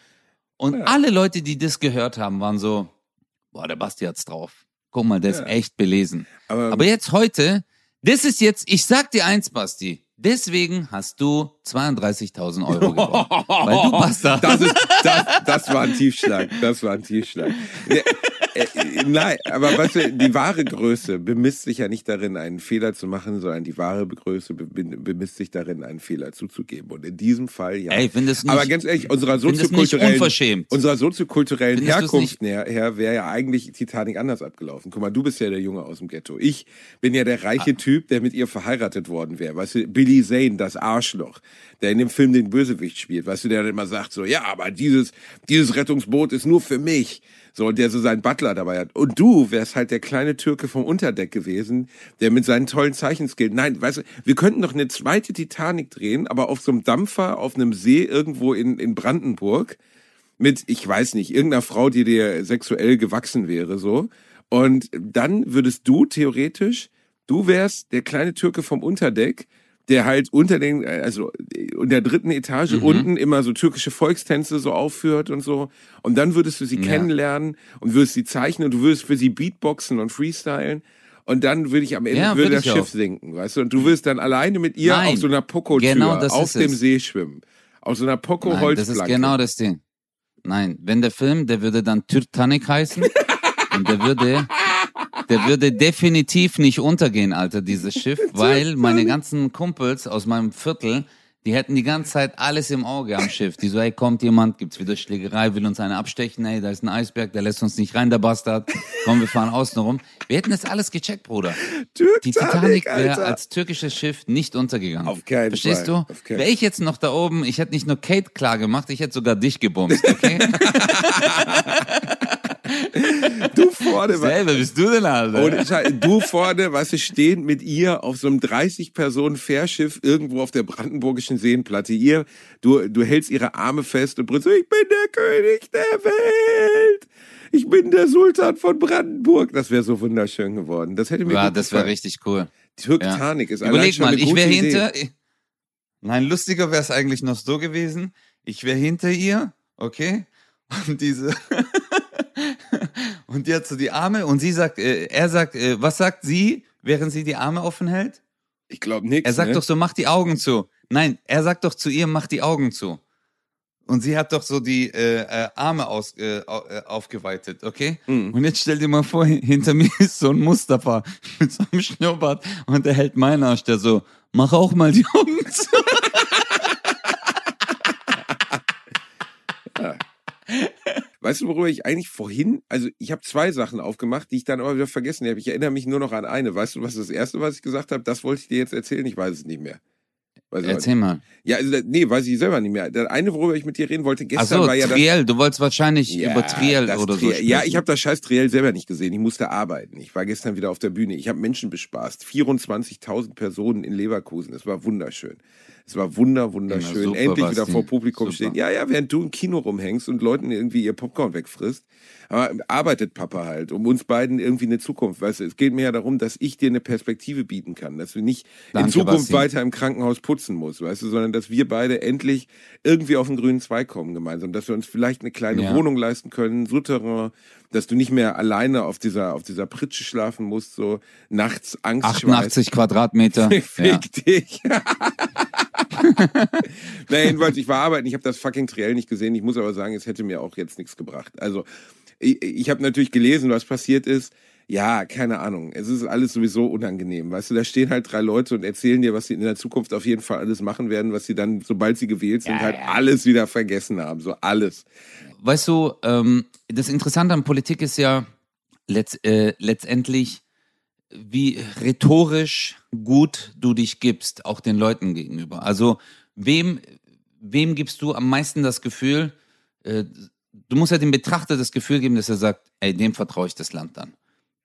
Und alle Leute, die das gehört haben, waren so, boah, der Basti hat's drauf. Guck mal, der ist echt belesen. Aber- Aber, jetzt heute, das ist jetzt, ich sag dir eins, Basti. Deswegen hast du 32.000 Euro gewonnen. [laughs] weil du Bastard. Das, ist, das, das war ein Tiefschlag. Das war ein Tiefschlag. Äh, nein, aber weißt du, die wahre Größe bemisst sich ja nicht darin, einen Fehler zu machen, sondern die wahre Größe be- bemisst sich darin, einen Fehler zuzugeben. Und in diesem Fall ja. Ey, du aber nicht- ganz ehrlich, unserer soziokulturellen, unserer soziokulturellen Herkunft her, her wäre ja eigentlich Titanic anders abgelaufen. Guck mal, du bist ja der Junge aus dem Ghetto. Ich bin ja der reiche Ah. Typ, der mit ihr verheiratet worden wäre. Weißt du, Billy Zane, das Arschloch, der in dem Film den Bösewicht spielt. Weißt du, der dann immer sagt so, ja, aber dieses, dieses Rettungsboot ist nur für mich. So, und der so seinen Butler dabei hat. Und du wärst halt der kleine Türke vom Unterdeck gewesen, der mit seinen tollen Zeichenskills. Nein, weißt du, wir könnten doch eine zweite Titanic drehen, aber auf so einem Dampfer, auf einem See irgendwo in, in Brandenburg mit, ich weiß nicht, irgendeiner Frau, die dir sexuell gewachsen wäre, so. Und dann würdest du theoretisch, du wärst der kleine Türke vom Unterdeck, der halt unter den, also in der dritten Etage Mhm. unten immer so türkische Volkstänze so aufführt und so. Und dann würdest du sie Ja. kennenlernen und würdest sie zeichnen und du würdest für sie Beatboxen und freestylen. Und dann würde ich am Ende Ja, würde würd das Schiff auch. sinken, weißt du? Und du wirst dann alleine mit ihr Nein. auf so einer Poco-Tür Genau auf dem es. See schwimmen. Auf so einer Nein, das ist genau das Ding. Nein, wenn der Film, der würde dann Titanic heißen [laughs] und der würde, der würde definitiv nicht untergehen, Alter, dieses Schiff, [laughs] weil meine ganzen Kumpels aus meinem Viertel, die hätten die ganze Zeit alles im Auge am Schiff. Die so, ey, kommt jemand, gibt's wieder Schlägerei, will uns eine abstechen, ey, da ist ein Eisberg, der lässt uns nicht rein, der Bastard. Komm, wir fahren außen rum. Wir hätten das alles gecheckt, Bruder. Die Titanic wäre als türkisches Schiff nicht untergegangen. Auf keinen Verstehst Fall. du? Auf keinen- Wäre ich jetzt noch da oben, ich hätte nicht nur Kate klar gemacht, ich hätte sogar dich gebumst, okay? [laughs] [laughs] Du vorne, Selber bist du denn, Alter? Scheiß, du vorne, weißt du, stehend mit ihr auf so einem 30-Personen-Fährschiff irgendwo auf der brandenburgischen Seenplatte. Ihr, du, du hältst ihre Arme fest und brüllst, so, ich bin der König der Welt. Ich bin der Sultan von Brandenburg. Das wäre so wunderschön geworden. Das hätte mir ja, das wäre richtig cool. Titanic ist allein Überleg schon mal, eine ich wäre hinter. Nein, lustiger wäre es eigentlich noch so gewesen. Ich wäre hinter ihr, okay? Und diese. [laughs] und die hat so die Arme und sie sagt, äh, er sagt, äh, was sagt sie, während sie die Arme offen hält? Ich glaube nichts. Er sagt ne? doch so, mach die Augen zu. Nein, er sagt doch zu ihr, mach die Augen zu. Und sie hat doch so die äh, äh, Arme aus, äh, äh, aufgeweitet, okay? Mhm. Und jetzt stell dir mal vor, [laughs] hinter mir ist so ein Mustafa [laughs] mit so einem Schnurrbart und der hält meinen Arsch, der so, mach auch mal die Augen zu. [laughs] Weißt du, worüber ich eigentlich vorhin, also ich habe zwei Sachen aufgemacht, die ich dann aber wieder vergessen habe. Ich erinnere mich nur noch an eine. Weißt du, was das erste, was ich gesagt habe, das wollte ich dir jetzt erzählen? Ich weiß es nicht mehr. Weiß Erzähl mal. Ja, also, nee, weiß ich selber nicht mehr. Das eine, worüber ich mit dir reden wollte gestern, so, war ja das. Triell, du wolltest wahrscheinlich Ja, über Triell das oder so Triell. sprechen. Ja, ich habe das scheiß Triell selber nicht gesehen. Ich musste arbeiten. Ich war gestern wieder auf der Bühne. Ich habe Menschen bespaßt. 24.000 Personen in Leverkusen. Es war wunderschön. Es war wunder, wunderschön. Super, Endlich wieder vor Publikum Super. stehen. Ja, ja, während du im Kino rumhängst und Leuten irgendwie ihr Popcorn wegfrisst. Aber arbeitet Papa halt, um uns beiden irgendwie eine Zukunft. Weißt du, es geht mir ja darum, dass ich dir eine Perspektive bieten kann, dass du nicht Danke, in Zukunft Basti. weiter im Krankenhaus putzen musst, weißt du, sondern dass wir beide endlich irgendwie auf den grünen Zweig kommen gemeinsam, dass wir uns vielleicht eine kleine Ja. Wohnung leisten können, Souterrain, dass du nicht mehr alleine auf dieser auf dieser Pritsche schlafen musst, so nachts Angst 88 Quadratmeter. [laughs] Fick dich. [laughs] Na, jedenfalls, ich war arbeiten, ich habe das fucking Triell nicht gesehen. Ich muss aber sagen, es hätte mir auch jetzt nichts gebracht. Also, ich, ich habe natürlich gelesen, was passiert ist. Ja, keine Ahnung. Es ist alles sowieso unangenehm. Weißt du, da stehen halt drei Leute und erzählen dir, was sie in der Zukunft auf jeden Fall alles machen werden, was sie dann, sobald sie gewählt sind, Ja, halt ja. alles wieder vergessen haben. So alles. Weißt du, ähm, das Interessante an Politik ist ja letzt, äh, letztendlich, wie rhetorisch gut du dich gibst, auch den Leuten gegenüber. Also wem, wem gibst du am meisten das Gefühl, äh, du musst ja dem Betrachter das Gefühl geben, dass er sagt, ey, dem vertraue ich das Land an.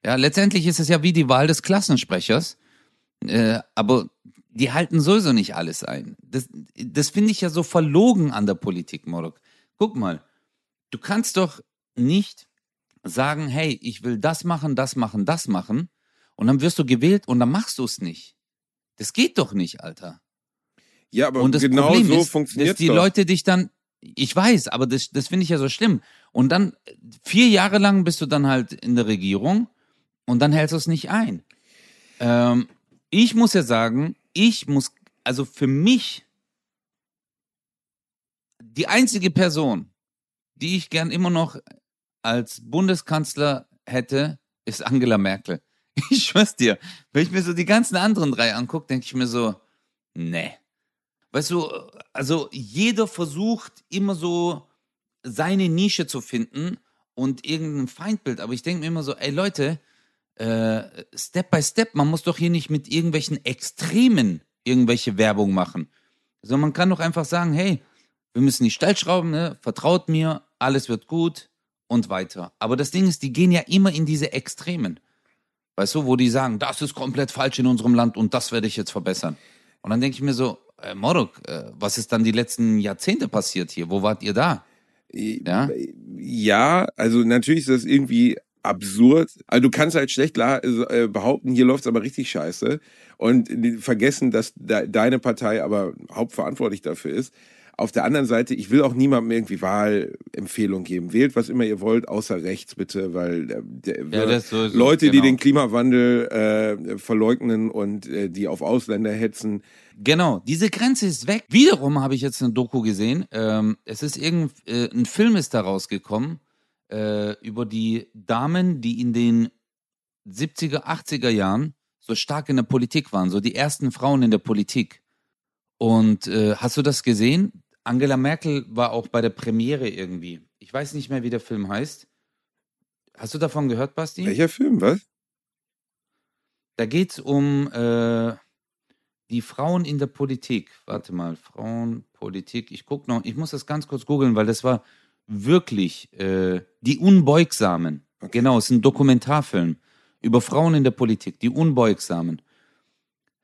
Ja, letztendlich ist es ja wie die Wahl des Klassensprechers, äh, aber die halten sowieso nicht alles ein. Das, das finde ich ja so verlogen an der Politik, Morok. Guck mal, du kannst doch nicht sagen, hey, ich will das machen, das machen, das machen, und dann wirst du gewählt und dann machst du es nicht. Das geht doch nicht, Alter. Ja, aber Und das genau Problem so ist, dass funktioniert die doch. Leute dich dann, ich weiß, aber das, das finde ich ja so schlimm. Und dann vier Jahre lang bist du dann halt in der Regierung und dann hältst du es nicht ein. Ähm, ich muss ja sagen, ich muss, also für mich, die einzige Person, die ich gern immer noch als Bundeskanzler hätte, ist Angela Merkel. [laughs] Ich schwör's dir, wenn ich mir so die ganzen anderen drei angucke, denke ich mir so, nee. Weißt du, also jeder versucht immer so seine Nische zu finden und irgendein Feindbild. Aber ich denke mir immer so, ey Leute, äh, Step by Step, man muss doch hier nicht mit irgendwelchen Extremen irgendwelche Werbung machen. Sondern man kann doch einfach sagen, hey, wir müssen die Stellschrauben, ne? vertraut mir, alles wird gut und weiter. Aber das Ding ist, die gehen ja immer in diese Extremen. Weißt du, wo die sagen, das ist komplett falsch in unserem Land und das werde ich jetzt verbessern. Und dann denke ich mir so, äh, Morok, äh, was ist dann die letzten Jahrzehnte passiert hier? Wo wart ihr da? Ja? Ja, also natürlich ist das irgendwie absurd. Also du kannst halt schlecht la- äh, behaupten, hier läuft's aber richtig scheiße und die- vergessen, dass de deine Partei aber hauptverantwortlich dafür ist. Auf der anderen Seite, ich will auch niemandem irgendwie Wahlempfehlung geben. Wählt, was immer ihr wollt, außer rechts bitte, weil äh, der, Ja, das sowieso, Leute, die genau. den Klimawandel äh, verleugnen und äh, die auf Ausländer hetzen, Genau, diese Grenze ist weg. Wiederum habe ich jetzt eine Doku gesehen. Ähm, es ist irgendein äh, ein Film ist da rausgekommen äh, über die Damen, die in den 70er, 80er Jahren so stark in der Politik waren, so die ersten Frauen in der Politik. Und äh, hast du das gesehen? Angela Merkel war auch bei der Premiere irgendwie. Ich weiß nicht mehr, wie der Film heißt. Hast du davon gehört, Basti? welcher Film, was? Da geht es um äh, die Frauen in der Politik. Warte mal, Frauenpolitik. Ich guck noch, ich muss das ganz kurz googeln, weil das war wirklich äh, die Unbeugsamen. Genau, es ist ein Dokumentarfilm über Frauen in der Politik, die Unbeugsamen.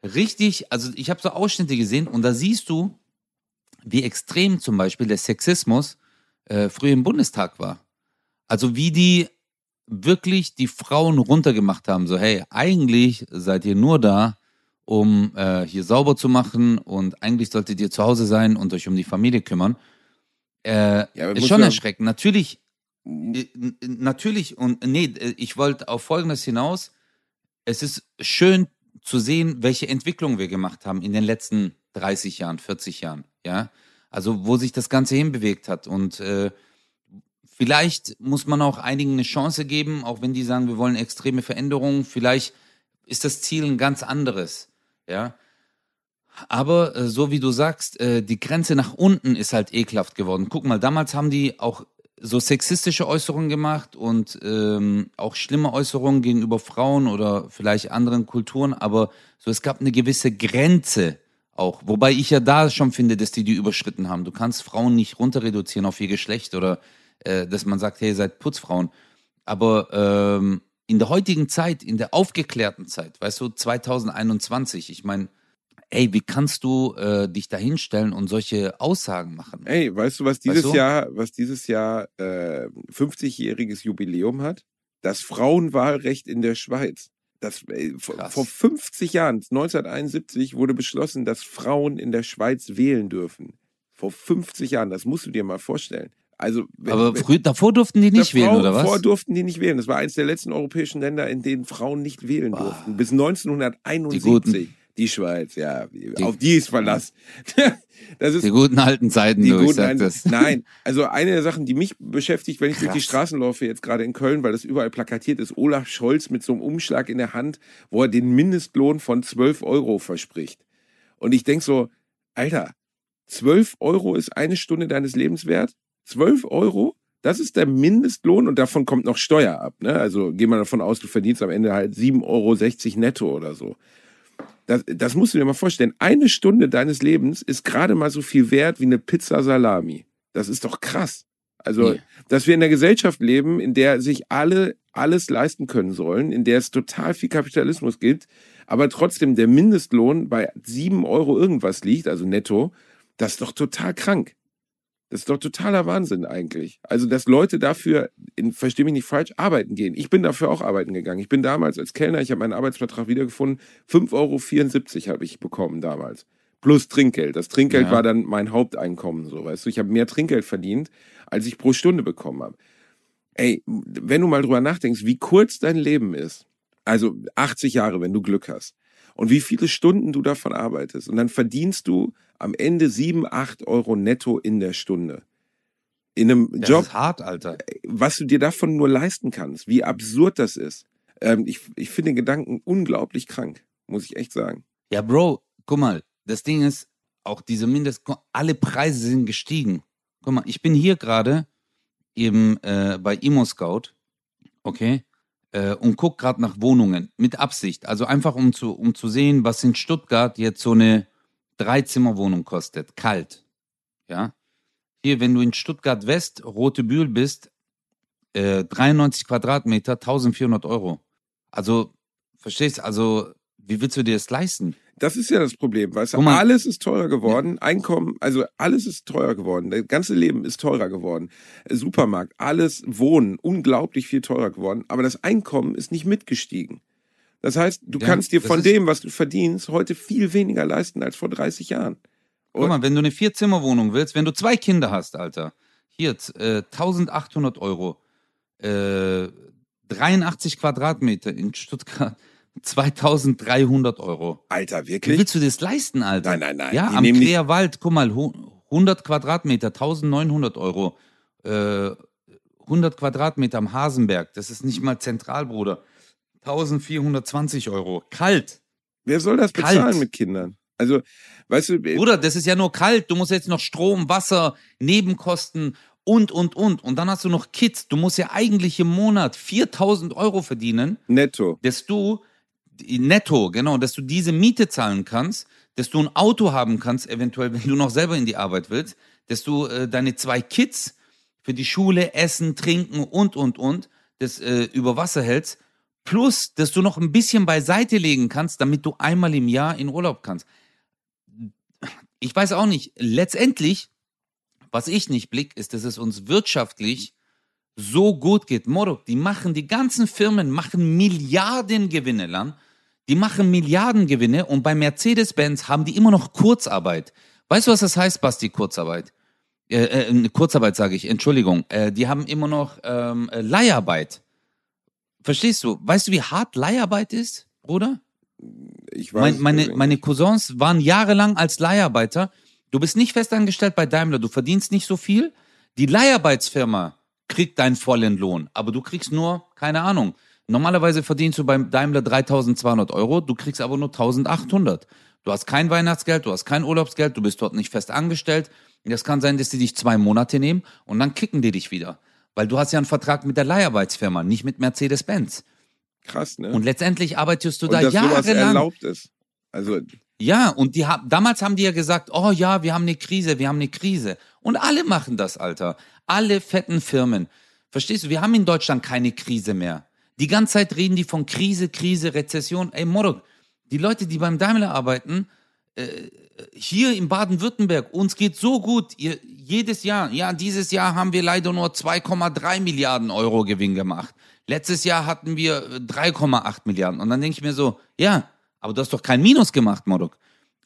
Richtig, also ich habe so Ausschnitte gesehen und da siehst du, wie extrem zum Beispiel der Sexismus äh, früher im Bundestag war. Also wie die wirklich die Frauen runtergemacht haben. So, hey, eigentlich seid ihr nur da, um äh, hier sauber zu machen und eigentlich solltet ihr zu Hause sein und euch um die Familie kümmern. Äh, Ja, ist schon erschreckend. Natürlich, äh, natürlich und nee, äh, ich wollte auf Folgendes hinaus. Es ist schön zu sehen, welche Entwicklung wir gemacht haben in den letzten 30 Jahren, 40 Jahren, ja. Also wo sich das Ganze hinbewegt hat und äh, vielleicht muss man auch einigen eine Chance geben, auch wenn die sagen, wir wollen extreme Veränderungen. Vielleicht ist das Ziel ein ganz anderes, ja. Aber äh, so wie du sagst, äh, die Grenze nach unten ist halt ekelhaft geworden. Guck mal, damals haben die auch so sexistische Äußerungen gemacht und ähm, auch schlimme Äußerungen gegenüber Frauen oder vielleicht anderen Kulturen, aber so es gab eine gewisse Grenze auch. Wobei ich ja da schon finde, dass die die überschritten haben. Du kannst Frauen nicht runter reduzieren auf ihr Geschlecht oder äh, dass man sagt, hey, ihr seid Putzfrauen. Aber ähm, in der heutigen Zeit, in der aufgeklärten Zeit, weißt du, 2021, ich meine, ey, wie kannst du äh, dich da hinstellen und solche Aussagen machen? Ey, weißt du, was dieses Weißt du? Jahr, was dieses Jahr äh, 50-jähriges Jubiläum hat? Das Frauenwahlrecht in der Schweiz. Das, äh, vor, Krass. vor 50 Jahren, 1971, wurde beschlossen, dass Frauen in der Schweiz wählen dürfen. Vor 50 Jahren, das musst du dir mal vorstellen. Also, wenn, Aber früh, davor durften die nicht wählen, davor, oder was? Vor durften die nicht wählen. Das war eines der letzten europäischen Länder, in denen Frauen nicht wählen durften. Bis 1971. Die Guten. Die Schweiz, ja. Auf die ist Verlass. [laughs] Das ist Die guten alten Zeiten, die du, ich guten sag Ein- das. [laughs] Nein, also eine der Sachen, die mich beschäftigt, wenn ich durch die Krass. Straßen laufe, jetzt gerade in Köln, weil das überall plakatiert ist, Olaf Scholz mit so einem Umschlag in der Hand, wo er den Mindestlohn von 12 Euro verspricht. Und ich denk so, Alter, 12 Euro ist eine Stunde deines Lebens wert? 12 Euro? Das ist der Mindestlohn und davon kommt noch Steuer ab. Ne? Also geh mal davon aus, du verdienst am Ende halt 7,60 Euro netto oder so. Das, das musst du dir mal vorstellen. Eine Stunde deines Lebens ist gerade mal so viel wert wie eine Pizza Salami. Das ist doch krass. Also, Ja. dass wir in einer Gesellschaft leben, in der sich alle alles leisten können sollen, in der es total viel Kapitalismus gibt, aber trotzdem der Mindestlohn bei 7 Euro irgendwas liegt, also netto, das ist doch total krank. Das ist doch totaler Wahnsinn eigentlich. Also, dass Leute dafür, in, versteh mich nicht falsch, arbeiten gehen. Ich bin dafür auch arbeiten gegangen. Ich bin damals als Kellner, ich habe meinen Arbeitsvertrag wiedergefunden, 5,74 Euro habe ich bekommen damals. Plus Trinkgeld. Das Trinkgeld Ja. war dann mein Haupteinkommen, so weißt du. Ich habe mehr Trinkgeld verdient, als ich pro Stunde bekommen habe. Ey, wenn du mal drüber nachdenkst, wie kurz dein Leben ist, also 80 Jahre, wenn du Glück hast, und wie viele Stunden du davon arbeitest, und dann verdienst du am Ende 7, 8 Euro netto in der Stunde. In einem Das Job, ist hart, Alter. was du dir davon nur leisten kannst, wie absurd das ist. Ähm, ich, ich finde den Gedanken unglaublich krank, muss ich echt sagen. Ja, Bro, guck mal, das Ding ist, auch diese Mindest, alle Preise sind gestiegen. Guck mal, ich bin hier gerade eben äh, bei Imo Scout, okay, äh, und guck gerade nach Wohnungen mit Absicht. Also einfach um zu, um zu sehen, was in Stuttgart jetzt so eine Dreizimmerwohnung kostet, kalt. Ja. Hier, wenn du in Stuttgart West, Rote Bühl bist, äh, 93 Quadratmeter, 1400 Euro. Also, verstehst du, also, wie willst du dir das leisten? Das ist ja das Problem, weißt du, mal. alles ist teurer geworden, Einkommen, also alles ist teurer geworden, das ganze Leben ist teurer geworden, Supermarkt, alles, Wohnen, unglaublich viel teurer geworden, aber das Einkommen ist nicht mitgestiegen. Das heißt, du Ja, kannst dir von dem, was du verdienst, heute viel weniger leisten als vor 30 Jahren. Guck mal, wenn du eine Vierzimmerwohnung willst, wenn du zwei Kinder hast, Alter, hier, äh, 1800 Euro, äh, 83 Quadratmeter in Stuttgart, [laughs] 2300 Euro. Alter, Wie wirklich? willst du das leisten, Alter? Nein, nein, nein, Ja, die am Querwald, guck mal, hu- 100 Quadratmeter, 1900 Euro. Äh, 100 Quadratmeter am Hasenberg, das ist nicht mal zentral, Bruder. 1420 Euro. Kalt. Wer soll das Kalt. bezahlen mit Kindern? Also, weißt du, Bruder, das ist ja nur kalt. Du musst jetzt noch Strom, Wasser, Nebenkosten und, und, und. Und dann hast du noch Kids. Du musst ja eigentlich im Monat 4000 Euro verdienen, netto. dass du netto, genau, dass du diese Miete zahlen kannst, dass du ein Auto haben kannst, eventuell, wenn du noch selber in die Arbeit willst, dass du äh, deine zwei Kids für die Schule, Essen, Trinken und, und, und, das äh, über Wasser hältst, plus, dass du noch ein bisschen beiseite legen kannst, damit du einmal im Jahr in Urlaub kannst. Ich weiß auch nicht, letztendlich, was ich nicht blick, ist, dass es uns wirtschaftlich so gut geht. Morok, die machen, die ganzen Firmen machen Milliardengewinne, Lan. Die machen Milliardengewinne und bei Mercedes-Benz haben die immer noch Kurzarbeit. Weißt du, was das heißt, Basti, Kurzarbeit? Äh, äh, Kurzarbeit sage ich, Entschuldigung. Äh, die haben immer noch ähm, äh, Leiharbeit. Verstehst du? Weißt du, wie hart Leiharbeit ist, Bruder? Ich weiß Mein, meine, meine Cousins waren jahrelang als Leiharbeiter. Du bist nicht festangestellt bei Daimler, du verdienst nicht so viel. Die Leiharbeitsfirma kriegt deinen vollen Lohn, aber du kriegst nur, keine Ahnung. Normalerweise verdienst du beim Daimler 3200 Euro, du kriegst aber nur 1800. Du hast kein Weihnachtsgeld, du hast kein Urlaubsgeld, du bist dort nicht fest angestellt. Das kann sein, dass die dich zwei Monate nehmen und dann kicken die dich wieder. Weil du hast ja einen Vertrag mit der Leiharbeitsfirma, nicht mit Mercedes-Benz. Krass, ne? Und letztendlich arbeitest du Und da dass sowas jahrelang. erlaubt ist. Also, Ja, und die haben damals haben die ja gesagt, oh ja, wir haben eine Krise, wir haben eine Krise. Und alle machen das, Alter. Alle fetten Firmen. Verstehst du? Wir haben in Deutschland keine Krise mehr. Die ganze Zeit reden die von Krise, Krise, Rezession. Ey, Morok, die Leute, die beim Daimler arbeiten, hier in Baden-Württemberg, uns geht so gut. Ihr, jedes Jahr, ja, dieses Jahr haben wir leider nur 2,3 Milliarden Euro Gewinn gemacht. Letztes Jahr hatten wir äh, 3,8 Milliarden. Und dann denke ich mir so, ja, aber du hast doch kein Minus gemacht, Morok.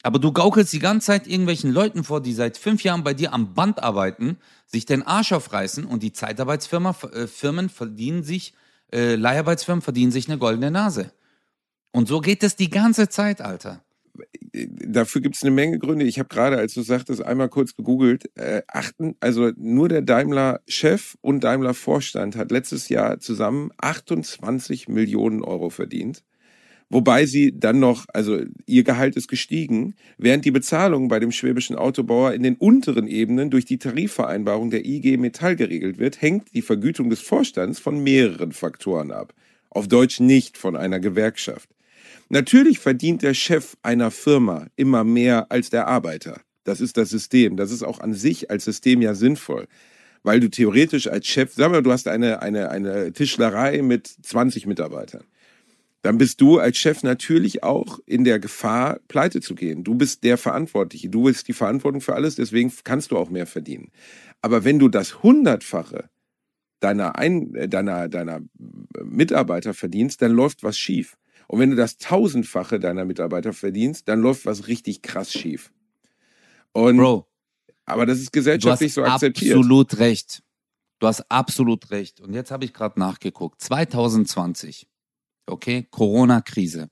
Aber du gaukelst die ganze Zeit irgendwelchen Leuten vor, die seit fünf Jahren bei dir am Band arbeiten, sich den Arsch aufreißen und die Zeitarbeitsfirma, äh, verdienen sich, äh, Leiharbeitsfirmen verdienen sich eine goldene Nase. Und so geht es die ganze Zeit, Alter. Dafür gibt es eine Menge Gründe. Ich habe gerade, als du sagtest, einmal kurz gegoogelt. Äh, achten, also nur der Daimler-Chef und Daimler-Vorstand hat letztes Jahr zusammen 28 Millionen Euro verdient. Wobei sie dann noch, also ihr Gehalt ist gestiegen, während die Bezahlung bei dem schwäbischen Autobauer in den unteren Ebenen durch die Tarifvereinbarung der IG Metall geregelt wird, hängt die Vergütung des Vorstands von mehreren Faktoren ab. Auf Deutsch nicht von einer Gewerkschaft. Natürlich verdient der Chef einer Firma immer mehr als der Arbeiter. Das ist das System. Das ist auch an sich als System ja sinnvoll. Weil du theoretisch als Chef, sag mal, du hast eine, eine, eine Tischlerei mit 20 Mitarbeitern dann bist du als Chef natürlich auch in der Gefahr, pleite zu gehen. Du bist der Verantwortliche. Du bist die Verantwortung für alles, deswegen kannst du auch mehr verdienen. Aber wenn du das Hundertfache deiner, Ein deiner, deiner Mitarbeiter verdienst, dann läuft was schief. Und wenn du das Tausendfache deiner Mitarbeiter verdienst, dann läuft was richtig krass schief. Und, Bro, aber das ist gesellschaftlich so akzeptiert. absolut recht. Du hast absolut recht. Und jetzt habe ich gerade nachgeguckt. 2020 Okay, Corona-Krise.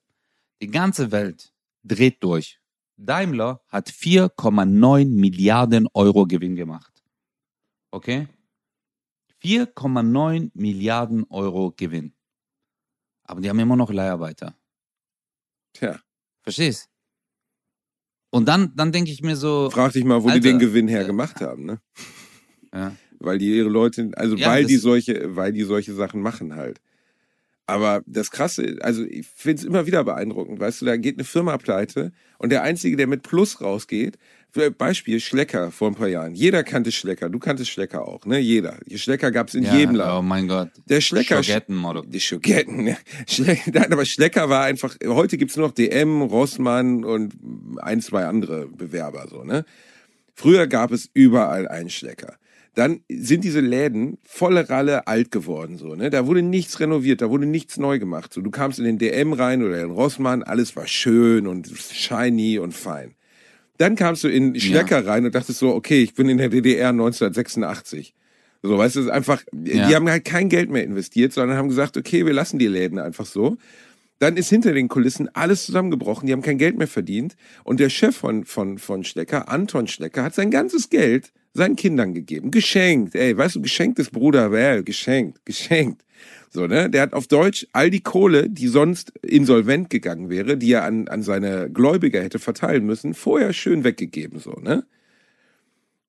Die ganze Welt dreht durch. Daimler hat 4,9 Milliarden Euro Gewinn gemacht. Okay? 4,9 Milliarden Euro Gewinn. Aber die haben immer noch Leiharbeiter. Tja. Verstehst? Und dann, dann denke ich mir so. Frag dich mal, wo Alter, die den Gewinn her äh, gemacht haben, ne? Ja. Weil die ihre Leute, also Ja, weil die solche, weil die solche Sachen machen halt. Aber das Krasse, also ich finde es immer wieder beeindruckend, weißt du, da geht eine Firma pleite und der Einzige, der mit Plus rausgeht, Beispiel Schlecker vor ein paar Jahren. Jeder kannte Schlecker, du kanntest Schlecker auch, ne? Jeder. Schlecker gab's in ja, jedem Oh Laden. mein Gott. Der Schlecker, Schogettenmodel. die Schogetten, ja. Schle [laughs] Nein, aber Schlecker war einfach, heute gibt's nur noch DM, Rossmann und ein, zwei andere Bewerber, so, ne? Früher gab es überall einen Schlecker. Dann sind diese Läden volle Ralle alt geworden, so, ne? Da wurde nichts renoviert, da wurde nichts neu gemacht. So, du kamst in den DM rein oder in den Rossmann, alles war schön und shiny und fein. Dann kamst du in Schlecker rein und dachtest so, okay, ich bin in der DDR 1986. So, weißt du, es ist einfach, Ja. die haben halt kein Geld mehr investiert, sondern haben gesagt, okay, wir lassen die Läden einfach so. Dann ist hinter den Kulissen alles zusammengebrochen, die haben kein Geld mehr verdient. Und der Chef von, von, von Schlecker, Anton Schlecker, hat sein ganzes Geld seinen Kindern gegeben. Geschenkt, ey, weißt du, geschenktes Bruder, well, geschenkt, geschenkt. So, ne? Der hat auf Deutsch all die Kohle, die sonst insolvent gegangen wäre, die er an, an seine Gläubiger hätte verteilen müssen, vorher schön weggegeben, so, ne?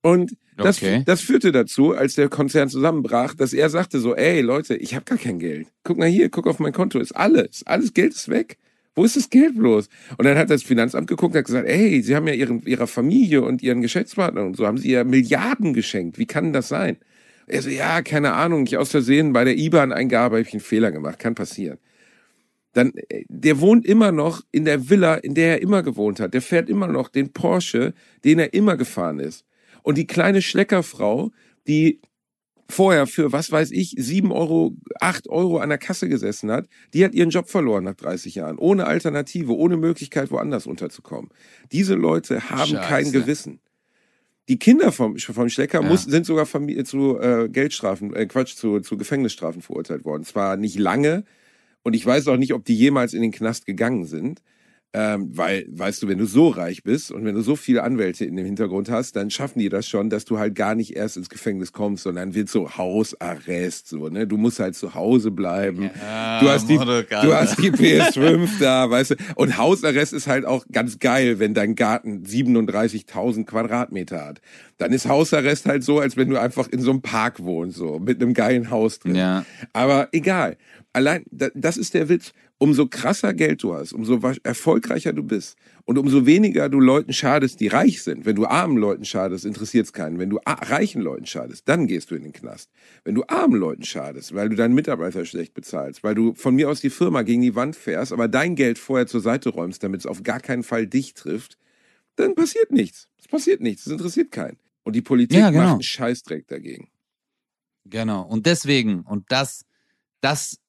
Und das, Okay. das führte dazu, als der Konzern zusammenbrach, dass er sagte so, ey Leute, ich habe gar kein Geld. Guck mal hier, guck auf mein Konto, ist alles, alles Geld ist weg. Wo ist das Geld bloß? Und dann hat das Finanzamt geguckt und hat gesagt, ey, Sie haben ja ihren, Ihrer Familie und Ihren Geschäftspartnern und so, haben Sie ja Milliarden geschenkt. Wie kann das sein? Er so, ja, keine Ahnung, ich aus Versehen bei der IBAN-Eingabe habe ich einen Fehler gemacht, kann passieren. Dann, äh, der wohnt immer noch in der Villa, in der er immer gewohnt hat. Der fährt immer noch den Porsche, den er immer gefahren ist. Und die kleine Schleckerfrau, die vorher für, was weiß ich, sieben Euro, acht Euro an der Kasse gesessen hat, die hat ihren Job verloren nach 30 Jahren. Ohne Alternative, ohne Möglichkeit, woanders unterzukommen. Diese Leute haben Scheiße. kein Gewissen. Die Kinder vom, vom Schlecker Ja. muss, sind sogar Familie, zu äh, Geldstrafen, äh, Quatsch, zu, zu Gefängnisstrafen verurteilt worden. Zwar nicht lange, und ich weiß auch nicht, ob die jemals in den Knast gegangen sind. Ähm, weil, weißt du, wenn du so reich bist und wenn du so viele Anwälte in dem Hintergrund hast, dann schaffen die das schon, dass du halt gar nicht erst ins Gefängnis kommst, sondern wird so Hausarrest, so, ne? Du musst halt zu Hause bleiben. du hast die, du hast die PS5 da, weißt du. Und Hausarrest ist halt auch ganz geil, wenn dein Garten 37.000 Quadratmeter hat. Dann ist Hausarrest halt so, als wenn du einfach in so einem Park wohnst, so, mit einem geilen Haus drin. Ja. Aber egal. Allein, da- das ist der Witz. Umso krasser Geld du hast, umso erfolgreicher du bist und umso weniger du Leuten schadest, die reich sind. Wenn du armen Leuten schadest, interessiert es keinen. Wenn du reichen Leuten schadest, dann gehst du in den Knast. Wenn du armen Leuten schadest, weil du deinen Mitarbeiter schlecht bezahlst, weil du von mir aus die Firma gegen die Wand fährst, aber dein Geld vorher zur Seite räumst, damit es auf gar keinen Fall dich trifft, dann passiert nichts. Es passiert nichts. Es interessiert keinen. Und die Politik Ja, genau. macht einen Scheißdreck dagegen. Genau. Und deswegen, und das, das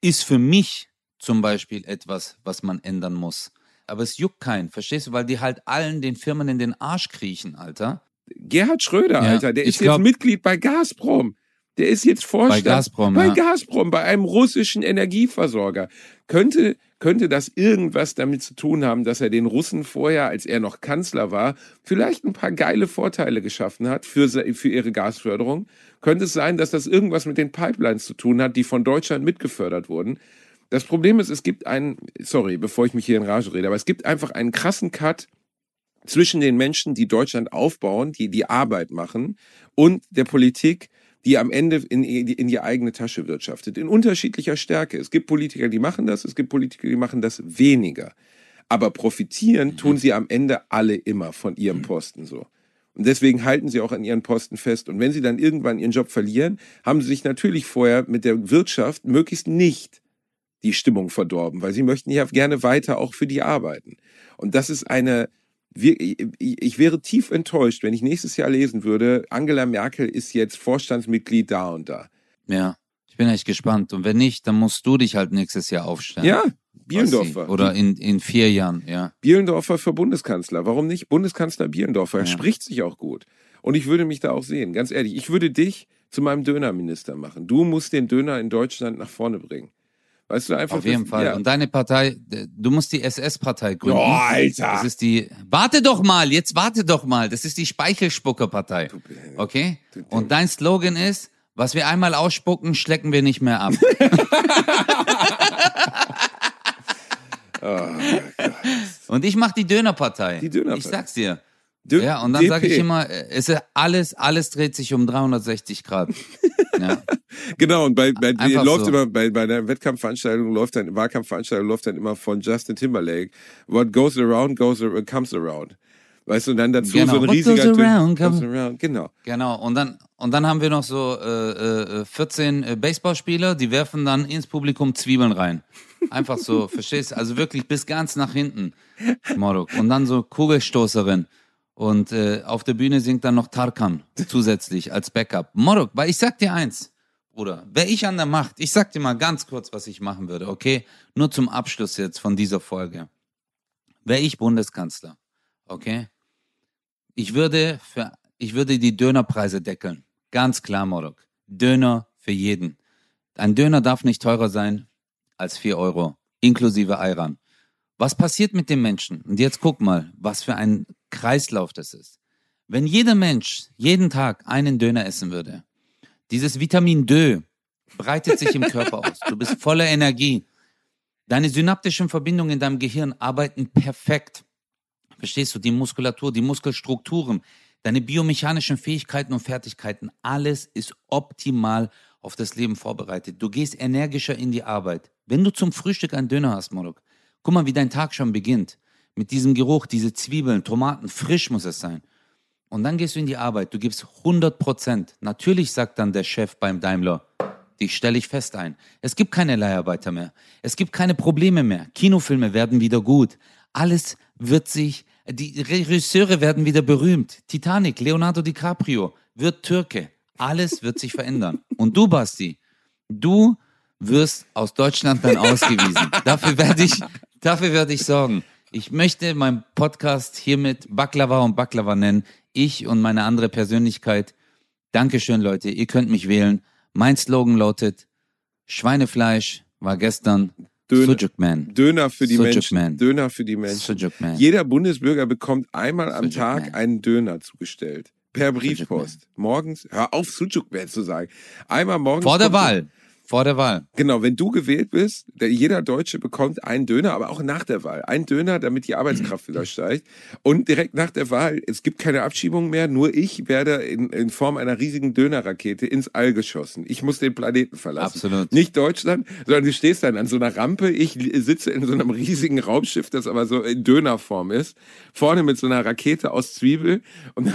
ist für mich zum Beispiel etwas, was man ändern muss. Aber es juckt keinen, verstehst du? Weil die halt allen den Firmen in den Arsch kriechen, Alter. Gerhard Schröder, Ja, Alter, der ist glaub- jetzt Mitglied bei Gazprom. Der ist jetzt Vorstand. Bei Gazprom, Bei ja. Gazprom, bei einem russischen Energieversorger. Könnte, könnte das irgendwas damit zu tun haben, dass er den Russen vorher, als er noch Kanzler war, vielleicht ein paar geile Vorteile geschaffen hat für, für ihre Gasförderung? Könnte es sein, dass das irgendwas mit den Pipelines zu tun hat, die von Deutschland mitgefördert wurden? Das Problem ist, es gibt einen, sorry, bevor ich mich hier in Rage rede, aber es gibt einfach einen krassen Cut zwischen den Menschen, die Deutschland aufbauen, die die Arbeit machen, und der Politik, die am Ende in, in die eigene Tasche wirtschaftet. In unterschiedlicher Stärke. Es gibt Politiker, die machen das, es gibt Politiker, die machen das weniger. Aber profitieren tun sie am Ende alle immer von ihrem Posten so. Und deswegen halten sie auch an ihren Posten fest. Und wenn sie dann irgendwann ihren Job verlieren, haben sie sich natürlich vorher mit der Wirtschaft möglichst nicht die Stimmung verdorben, weil sie möchten ja gerne weiter auch für die arbeiten. Und das ist eine, ich wäre tief enttäuscht, wenn ich nächstes Jahr lesen würde, Angela Merkel ist jetzt Vorstandsmitglied da und da. Ja, ich bin echt gespannt. Und wenn nicht, dann musst du dich halt nächstes Jahr aufstellen. Ja. Bielendorfer. Oder in, in vier Jahren, ja. Bielendorfer für Bundeskanzler. Warum nicht? Bundeskanzler Bielendorfer. Er Ja. spricht sich auch gut. Und ich würde mich da auch sehen. Ganz ehrlich, ich würde dich zu meinem Dönerminister machen. Du musst den Döner in Deutschland nach vorne bringen. Weißt du einfach. Auf jeden das- Fall. Ja. Und deine Partei, du musst die SS-Partei gründen. Oh, Alter. Das ist die. Warte doch mal, jetzt warte doch mal. Das ist die Speichelspuckerpartei. Okay? Und dein Slogan ist, was wir einmal ausspucken, schlecken wir nicht mehr ab. [laughs] Und ich mach die Dönerpartei. Oh, Die Dönerpartei. Ich sag's dir. Dö- Ja, und dann sage ich immer, äh, es ist alles, alles dreht sich um 360 Grad. [laughs] Ja. Genau, und bei, bei Einfach läuft so. immer, bei, bei der Wettkampfveranstaltung läuft dann, Wahlkampfveranstaltung läuft dann immer von Justin Timberlake. What goes around, goes ar- comes around. Weißt du, und dann dazu Genau. so ein What riesiger goes around, goes come- around. Genau. Genau, und dann, und dann haben wir noch so äh, äh, 14 äh, Baseballspieler, die werfen dann ins Publikum Zwiebeln rein. Einfach so, [laughs] verstehst du? Also wirklich bis ganz nach hinten, Morok. Und dann so Kugelstoßerin. Und äh, auf der Bühne singt dann noch Tarkan zusätzlich als Backup. Morok, weil ich sag dir eins, Bruder, wäre ich an der Macht, ich sag dir mal ganz kurz, was ich machen würde, okay? Nur zum Abschluss jetzt von dieser Folge. Wäre ich Bundeskanzler, okay? Ich würde für, ich würde die Dönerpreise deckeln. Ganz klar, Morok. Döner für jeden. Ein Döner darf nicht teurer sein als 4 Euro, inklusive Ayran. Was passiert mit dem Menschen? Und jetzt guck mal, was für ein Kreislauf das ist. Wenn jeder Mensch jeden Tag einen Döner essen würde, dieses Vitamin D breitet sich im [laughs] Körper aus. Du bist voller Energie. Deine synaptischen Verbindungen in deinem Gehirn arbeiten perfekt. Verstehst du? Die Muskulatur, die Muskelstrukturen, deine biomechanischen Fähigkeiten und Fertigkeiten, alles ist optimal auf das Leben vorbereitet. Du gehst energischer in die Arbeit. Wenn du zum Frühstück einen Döner hast, Morok, guck mal, wie dein Tag schon beginnt. Mit diesem Geruch, diese Zwiebeln, Tomaten, frisch muss es sein. Und dann gehst du in die Arbeit, du gibst 100 Prozent. Natürlich sagt dann der Chef beim Daimler, dich stelle ich fest ein. Es gibt keine Leiharbeiter mehr. Es gibt keine Probleme mehr. Kinofilme werden wieder gut. Alles wird sich, die Regisseure werden wieder berühmt. Titanic, Leonardo DiCaprio wird Türke. Alles wird sich verändern. [laughs] Und du, Basti, du wirst aus Deutschland dann [laughs] ausgewiesen. Dafür werde ich, dafür werde ich sorgen. Ich möchte meinen Podcast hiermit Baklava und Baklava nennen. Ich und meine andere Persönlichkeit. Dankeschön, Leute. Ihr könnt mich wählen. Mein Slogan lautet, Schweinefleisch war gestern Döner- Sujuk Man. Döner für die Sujuk Menschen. Döner für die Menschen. Sujuk Man. Jeder Bundesbürger bekommt einmal am Sujuk Tag einen Döner zugestellt. Per Briefpost. Morgens, hör auf, Sujuk Man zu sagen. Einmal morgens. Vor der Wahl. Vor der Wahl. Genau, wenn du gewählt bist, der, jeder Deutsche bekommt einen Döner, aber auch nach der Wahl. Ein Döner, damit die Arbeitskraft [clears throat] wieder steigt. Und direkt nach der Wahl, es gibt keine Abschiebung mehr, nur ich werde in, in Form einer riesigen Dönerrakete ins All geschossen. Ich muss den Planeten verlassen. Absolut. Nicht Deutschland, sondern du stehst dann an so einer Rampe, ich sitze in so einem riesigen Raumschiff, das aber so in Dönerform ist, vorne mit so einer Rakete aus Zwiebel und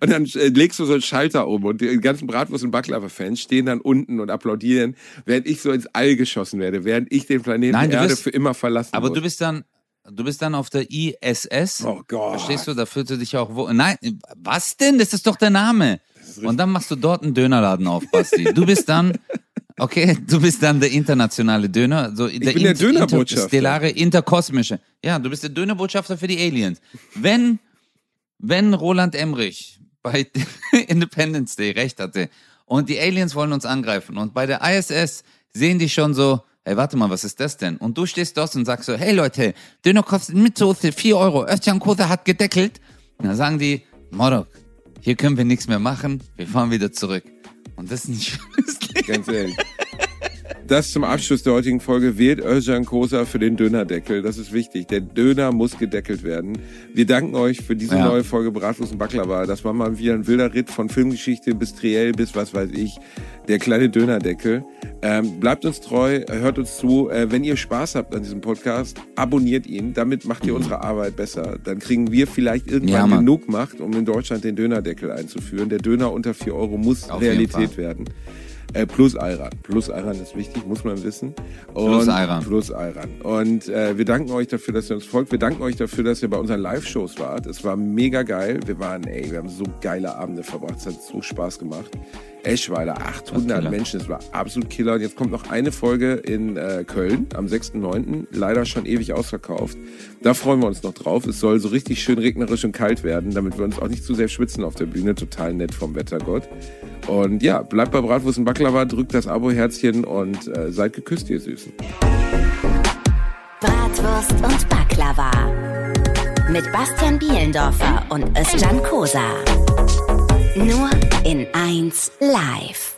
und dann äh, legst du so einen Schalter um und die ganzen Bratwurst- und Baklava-Fans stehen dann unten und applaudieren, während ich so ins All geschossen werde, während ich den Planeten Nein, Erde bist- für immer verlassen Aber muss. du bist dann, du bist dann auf der ISS. Oh Gott. Verstehst du? Da fühlst du dich auch wo. Nein, was denn? Das ist doch der Name. Und dann machst du dort einen Dönerladen auf, Basti. Du bist dann, [laughs] okay, du bist dann der internationale Döner, so der, bin der Dönerbotschafter. interstellare, interkosmische. Ja, du bist der Dönerbotschafter für die Aliens. Wenn, wenn Roland Emmerich bei [laughs] Independence Day recht hatte Und die Aliens wollen uns angreifen. Und bei der ISS sehen die schon so, hey, warte mal, was ist das denn? Und du stehst dort und sagst so, hey Leute, Döner kostet mit Soße 4 Euro, Özcan Kosa hat gedeckelt. Und dann sagen die, Morok, hier können wir nichts mehr machen, wir fahren wieder zurück. Und das ist ein schönes Leben. Ganz ehrlich. Das zum Abschluss der heutigen Folge wählt Özcan Kosa für den Dönerdeckel. Das ist wichtig. Der Döner muss gedeckelt werden. Wir danken euch für diese Ja. neue Folge Bratwurst und Baklava. Das war mal wieder ein wilder Ritt von Filmgeschichte bis Triell bis was weiß ich. Der kleine Dönerdeckel. Ähm, bleibt uns treu, hört uns zu. Äh, wenn ihr Spaß habt an diesem Podcast, abonniert ihn. Damit macht ihr unsere Arbeit besser. Dann kriegen wir vielleicht Ja, irgendwann Mann. genug Macht, um in Deutschland den Dönerdeckel einzuführen. Der Döner unter 4 Euro muss Auf Realität werden. Äh, plus Ayran. Plus Ayran ist wichtig, muss man wissen. Und Plus Ayran. Plus Ayran. Und äh, wir danken euch dafür, dass ihr uns folgt. Wir danken euch dafür, dass ihr bei unseren Live-Shows wart. Es war mega geil. Wir waren, ey, wir haben so geile Abende verbracht. Es hat so Spaß gemacht. Eschweiler, 800 Killer. Menschen, es war absolut Killer. Und jetzt kommt noch eine Folge in äh, Köln am 6.9. Leider schon ewig ausverkauft. Da freuen wir uns noch drauf. Es soll so richtig schön regnerisch und kalt werden, damit wir uns auch nicht zu sehr schwitzen auf der Bühne. Total nett vom Wettergott. Und ja, bleibt bei Bratwurst und Baklava, drückt das Abo-Herzchen und äh, seid geküsst, ihr Süßen. Bratwurst und Baklava. Mit Bastian Bielendorfer und Özcan Kosa. Nur in 1 live.